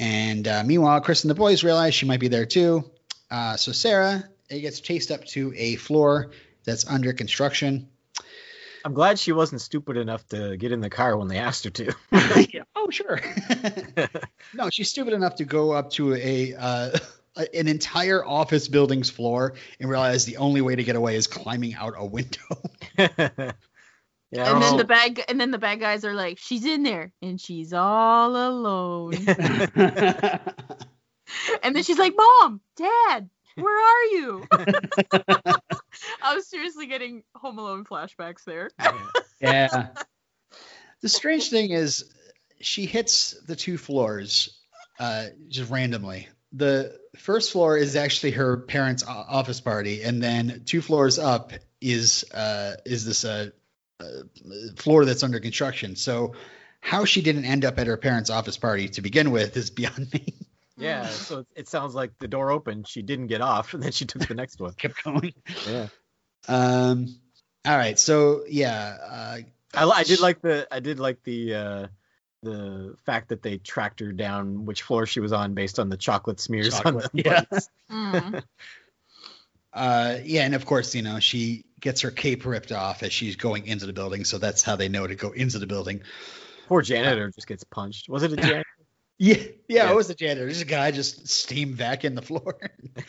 And uh, meanwhile, Chris and the boys realize she might be there too. Uh, so Sarah it gets chased up to a floor that's under construction. I'm glad she wasn't stupid enough to get in the car when they asked her to. oh, sure. no, she's stupid enough to go up to a uh, an entire office building's floor and realize the only way to get away is climbing out a window. yeah, And then know. the bad and then the bad guys are like, she's in there and she's all alone. and then she's like, Mom, Dad, where are you? I was seriously getting Home Alone flashbacks there. yeah. The strange thing is, she hits the two floors uh, just randomly. The first floor is actually her parents' office party, and then two floors up is uh, is this uh, uh, floor that's under construction. So, how she didn't end up at her parents' office party to begin with is beyond me. Yeah, so it- it sounds like the door opened, she didn't get off, and then she took the next one. Kept going. Yeah. Um. All right. So yeah. Uh, I, I did like the I did like the uh the fact that they tracked her down which floor she was on based on the chocolate smears on the yeah. Mm. Uh, yeah, and of course, you know, she gets her cape ripped off as she's going into the building, so that's how they know to go into the building. Poor janitor just gets punched. Was it a janitor? Yeah, yeah, Yeah. it was the janitor. This guy just steamed back in the floor,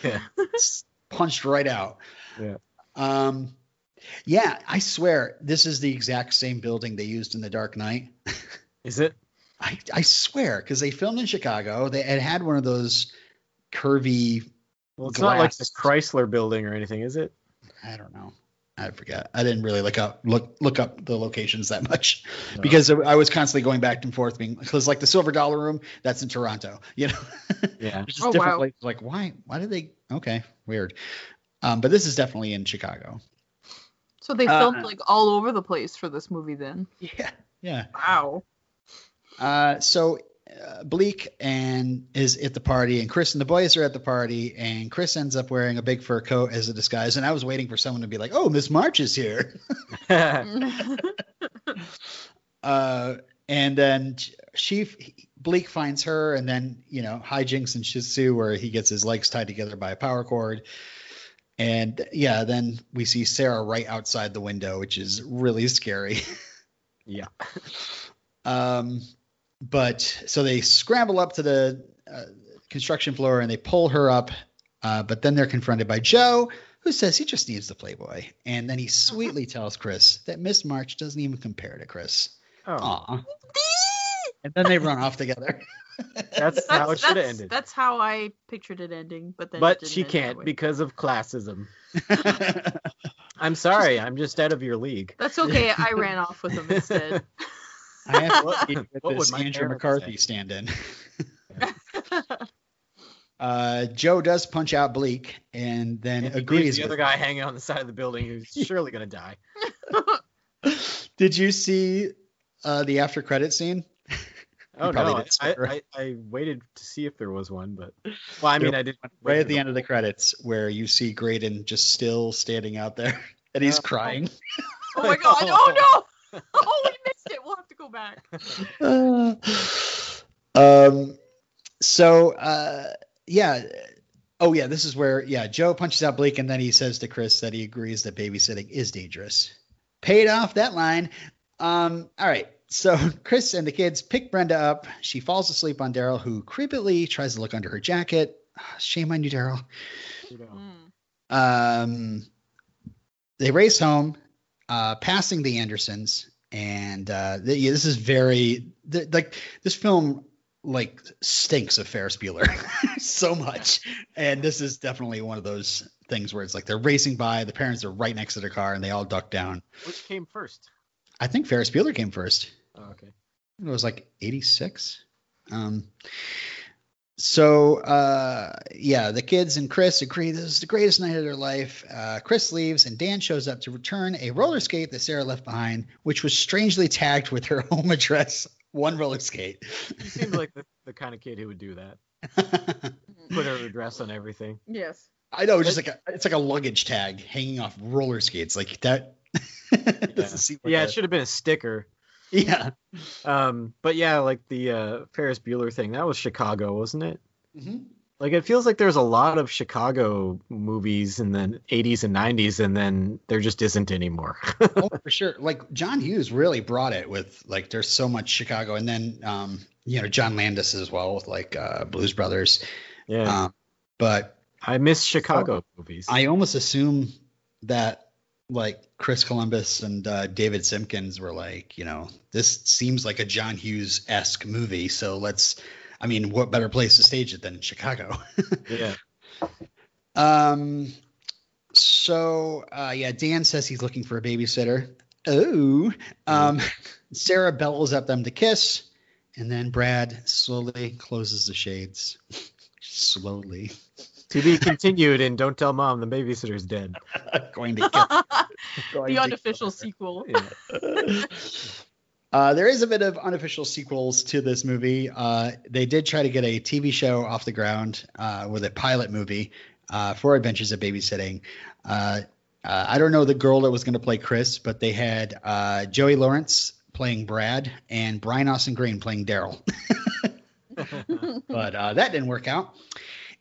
yeah. punched right out. Yeah. Um, yeah, I swear this is the exact same building they used in The Dark Knight. Is it? I, I swear, because they filmed in Chicago. They had had one of those curvy. Well, it's not like the Chrysler building or anything, is it? I don't know. I forget. I didn't really look up look look up the locations that much No. because I was constantly going back and forth, being because like the Silver Dollar Room that's in Toronto, you know. Yeah. Just Oh, different wow. places. Like why why did they? Okay, weird. Um, but this is definitely in Chicago. So they Uh, filmed like all over the place for this movie then. Yeah, yeah. Wow. Uh, so uh, Bleak and is at the party, and Chris and the boys are at the party, and Chris ends up wearing a big fur coat as a disguise. And I was waiting for someone to be like, "Oh, Miss March is here," uh, and then she Bleak finds her, and then you know hijinks and Shizu where he gets his legs tied together by a power cord. And yeah, then we see Sarah right outside the window, which is really scary. yeah. Um, but so they scramble up to the uh, construction floor and they pull her up. Uh, but then they're confronted by Joe, who says he just needs the Playboy. And then he sweetly tells Chris that Miss March doesn't even compare to Chris. Oh. Aw. and then they run off together. That's how it should have ended. that's how I pictured it ending, but then. But she can't because of classism. I'm sorry, I'm just out of your league. That's okay. I ran off with him instead. I have to leave with What this Andrew McCarthy say? stand in. uh, Joe does punch out Bleak and then And agrees. leaves the with other guy hanging on the side of the building who's surely gonna die. Did you see uh, the after credit scene? Oh no, I, I, I waited to see if there was one, but well, I mean, I did Right at the end of the credits, where you see Graydon just still standing out there, and he's Oh. crying. oh my god! Oh no! Oh, we missed it. We'll have to go back. um. So, uh, yeah. Oh yeah, this is where yeah Joe punches out Blake, and then he says to Chris that he agrees that babysitting is dangerous. Paid off that line. Um. All right. So Chris and the kids pick Brenda up. She falls asleep on Daryl, who creepily tries to look under her jacket. Shame on you, Daryl. Um, they race home, uh, passing the Andersons, and uh, th- yeah, this is very th- like this film like stinks of Ferris Bueller so much, and this is definitely one of those things where it's like they're racing by, the parents are right next to the car, and they all duck down. Which came first? I think Ferris Bueller came first. Oh, okay. It was like 86. Um, so, uh, yeah, the kids and Chris agree this is the greatest night of their life. Uh, Chris leaves, and Dan shows up to return a roller skate that Sarah left behind, which was strangely tagged with her home address. One roller skate. You seemed like the, the kind of kid who would do that. Put her address on everything. Yes. I know, just like a, it's like a luggage tag hanging off roller skates, like that. doesn't seem like yeah, a- it should have been a sticker. Yeah. Um, but yeah, like the uh, Ferris Bueller thing, that was Chicago, wasn't it? Mhm. Like it feels like there's a lot of Chicago movies in the 80s and 90s, and then there just isn't anymore. oh, for sure. Like John Hughes really brought it with like there's so much Chicago, and then um, you know John Landis as well with like uh, Blues Brothers. yeah, Um, but I miss Chicago movies. I almost assume that like Chris Columbus and uh, David Simkins were like, you know, this seems like a John Hughes esque movie, so let's. I mean, what better place to stage it than Chicago? yeah, Um. So uh, yeah, Dan says he's looking for a babysitter. Oh. Um. Sarah bellows at them to kiss, and then Brad slowly closes the shades. slowly. to be continued, and don't tell mom the babysitter's dead. Going to kill. going the unofficial sequel. Uh, there is a bit of unofficial sequels to this movie. Uh, they did try to get a TV show off the ground uh, with a pilot movie uh, for Adventures of Babysitting. Uh, uh, I don't know the girl that was going to play Chris, but they had uh, Joey Lawrence playing Brad and Brian Austin Green playing Daryl. but uh, that didn't work out.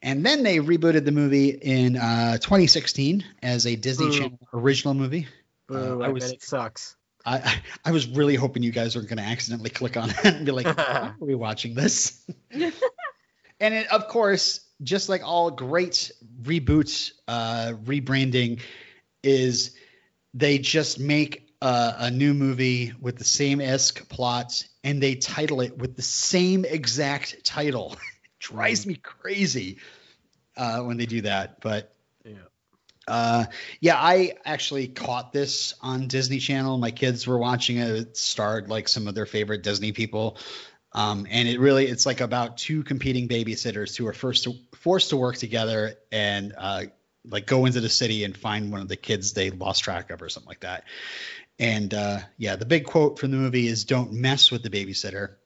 And then they rebooted the movie in uh, 2016 as a Disney Boo. Channel original movie. Boo, Uh, I, I was bet it sucks. I, I I was really hoping you guys were going to accidentally click on it and be like, "Why are we watching this?" and it, of course, just like all great reboots, uh, rebranding is they just make uh, a new movie with the same esque plot and they title it with the same exact title. it drives me crazy uh, when they do that, but Yeah. uh, yeah, I actually caught this on Disney Channel. My kids were watching it. It starred like some of their favorite Disney people. Um, and it really, it's like about two competing babysitters who are first to, forced to work together and uh, like go into the city and find one of the kids they lost track of or something like that. And uh, yeah, the big quote from the movie is "Don't mess with the babysitter."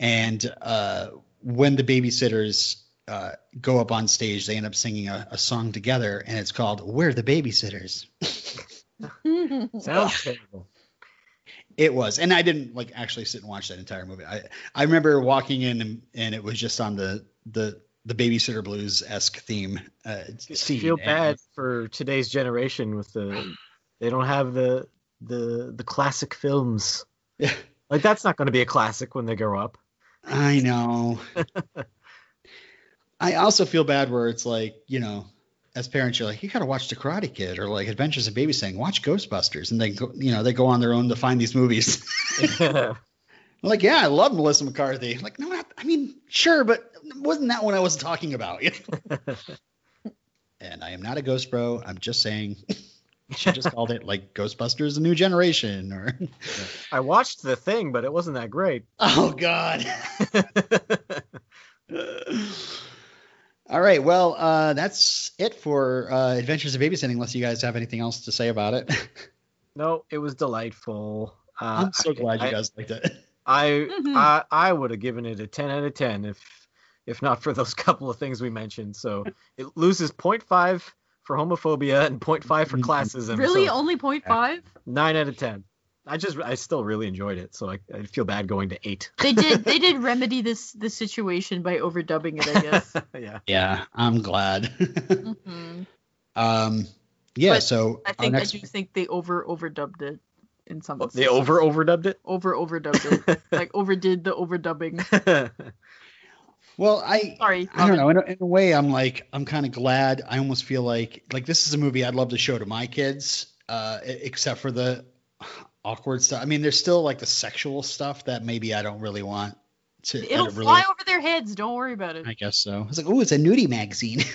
and uh, when the babysitters uh, go up on stage, they end up singing a, a song together, and it's called "We're the Babysitters." Sounds terrible. It was, and I didn't like actually sit and watch that entire movie. I I remember walking in and, and it was just on the the the babysitter blues esque theme. Uh, I scene, feel and- bad for today's generation with the they don't have the the the classic films. Yeah. Like that's not going to be a classic when they grow up. I know. I also feel bad where it's like, you know, as parents, you're like, you gotta watch The Karate Kid or like Adventures of Babysitting, watch Ghostbusters, and they go, you know, they go on their own to find these movies. I'm like, yeah, I love Melissa McCarthy. like, no, not, I mean, sure, but wasn't that what I was talking about? and I am not a ghost bro. I'm just saying. she just called it like Ghostbusters: A New Generation, or I watched the thing, but it wasn't that great. oh god. All right. Well, uh, that's it for uh, Adventures of Babysitting. Unless you guys have anything else to say about it, no, it was delightful. Uh, I'm so I- glad you I- guys liked it. I Mhm. I, I would have given it a 10 out of 10 if if not for those couple of things we mentioned. So it loses 0.5 for homophobia and 0.5 for classism. really, so only 0.5? nine out of 10. I just I still really enjoyed it, so I, I feel bad going to eight. They did. They did remedy this this situation by overdubbing it. I guess. yeah. Yeah, I'm glad. Mhm. um, yeah. But so I think next, I do think they over overdubbed it in some. They over overdubbed it. over overdubbed it, like overdid the overdubbing. well, I Sorry. I don't know. In a, in a way, I'm like, I'm kind of glad. I almost feel like, like this is a movie I'd love to show to my kids, uh, except for the awkward stuff. I mean, there's still like the sexual stuff that maybe I don't really want to. It'll don't really, fly over their heads. Don't worry about it. I guess so. It's like, oh, it's a nudie magazine.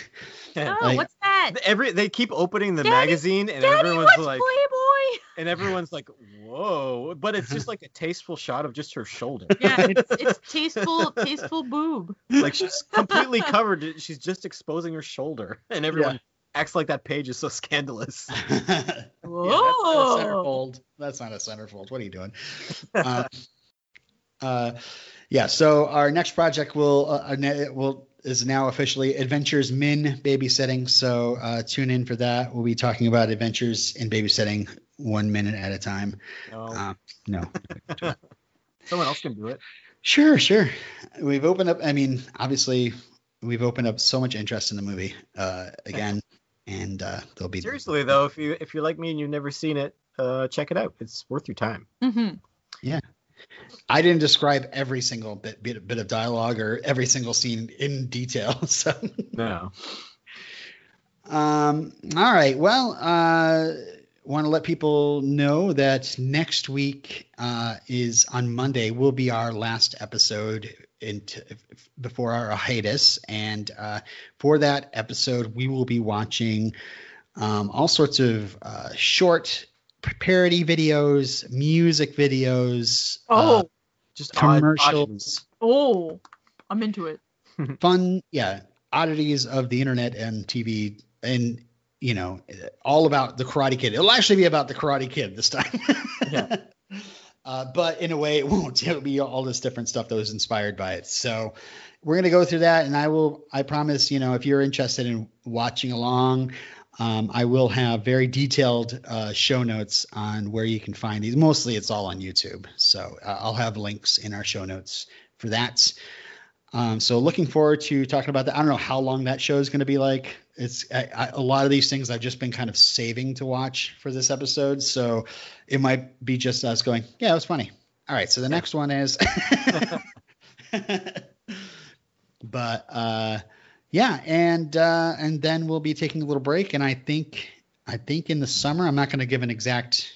Yeah. Oh, like- what's that? Every they keep opening the Daddy- magazine and Daddy, everyone's what's like Playboy? and everyone's like, "Whoa!" But it's just like a tasteful shot of just her shoulder. Yeah, it's, it's tasteful, tasteful boob. like she's completely covered. She's just exposing her shoulder, and everyone acts like that page is so scandalous. Yeah, that's not a centerfold. That's not a centerfold. What are you doing? uh, uh, yeah. So our next project will uh, uh, will is now officially Adventures Min Babysitting. So uh, tune in for that. We'll be talking about adventures in babysitting one minute at a time. No, Uh, no. someone else can do it. Sure, sure. We've opened up. I mean, obviously, we've opened up so much interest in the movie uh, again, and uh, there'll be Seriously though, if you if you're like me and you've never seen it, uh, check it out. It's worth your time. hmm Yeah. I didn't describe every single bit, bit bit of dialogue or every single scene in detail. So, No. um, all right. Well, uh, want to let people know that next week uh, is on Monday. Will be our last episode into before our hiatus, and uh, for that episode, we will be watching um, all sorts of uh, short parody videos, music videos. uh, Oh, Just commercials, oh, I'm into it. fun, yeah, oddities of the internet and TV, and you know, all about the Karate Kid. It'll actually be about the Karate Kid this time. Yeah. Uh, but in a way, it won't. It'll be all this different stuff that was inspired by it. So we're gonna go through that, and I will. I promise. You know, if you're interested in watching along. Um, I will have very detailed uh, show notes on where you can find these. Mostly, it's all on YouTube, so uh, I'll have links in our show notes for that. Um, so looking forward to talking about that. I don't know how long that show is going to be like. It's I, I, a lot of these things I've just been kind of saving to watch for this episode, so it might be just us going, yeah, it was funny. All right, so the next one is, but uh, yeah, and uh, and then we'll be taking a little break, and I think I think in the summer I'm not going to give an exact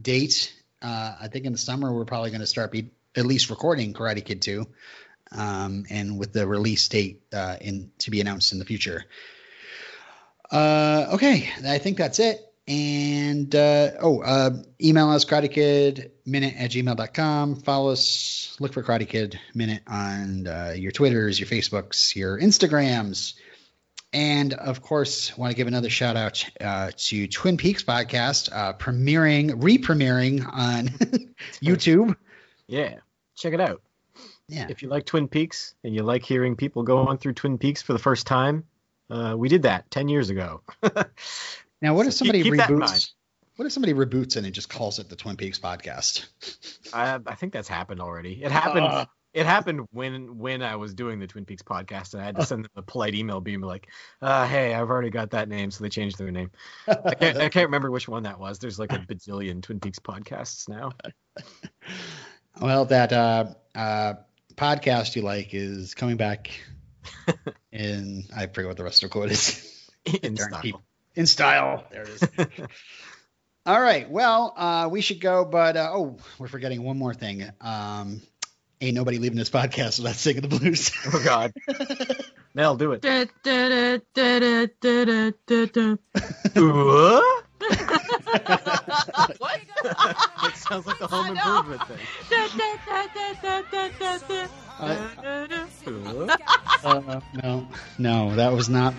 date. Uh, I think in the summer we're probably going to start be at least recording Karate Kid 2 um, and with the release date uh, in to be announced in the future. Uh, okay, I think that's it. And uh, oh, uh, email us Karate Kid Minute at gmail.com. Follow us, look for Karate Kid Minute on uh, your Twitters, your Facebooks, your Instagrams. And of course, want to give another shout out uh, to Twin Peaks podcast, uh, premiering, re premiering on YouTube. Yeah. Check it out. Yeah. If you like Twin Peaks and you like hearing people go on through Twin Peaks for the first time, uh, we did that 10 years ago. Now, what if somebody keep- keep reboots? What if somebody reboots and it just calls it the Twin Peaks podcast? I, I think that's happened already. It happened. Uh. it happened when when I was doing the Twin Peaks podcast, and I had to send them a polite email, being like, uh, "Hey, I've already got that name," so they changed their name. I can't, I can't remember which one that was. There's like a bajillion Twin Peaks podcasts now. Well, that uh, uh, podcast you like is coming back in. I forget what the rest of the quote is. In style. people. In style. There it is. All right. Well, uh, we should go, but uh, oh, we're forgetting one more thing. Um, ain't nobody leaving this podcast without singing the blues. Oh God, Mel, do it. What? What? it sounds like the home improvement thing. Uh, da, da. What? uh, no, no, that was not.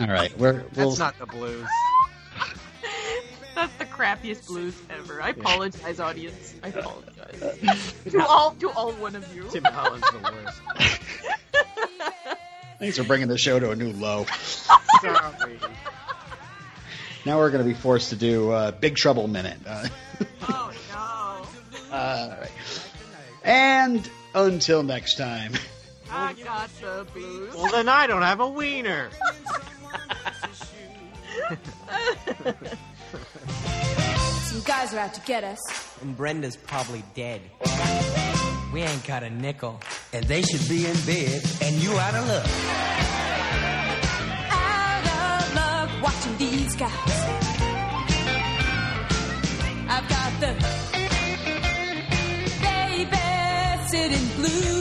All right. We're we'll, That's not the blues. That's the crappiest blues ever. I apologize, audience. I apologize. to all to all one of you. Tim Holland's the worst. Thanks for bringing the show to a new low. Sorry. Now we're going to be forced to do uh, Big Trouble Minute. Uh, Oh no. all right. And until next time. I got the blues. Well, then I don't have a wiener. Some guys are out to get us. And Brenda's probably dead. We ain't got a nickel. And they should be in bed, and you out of luck watching these guys. I've got the baby sitting blue.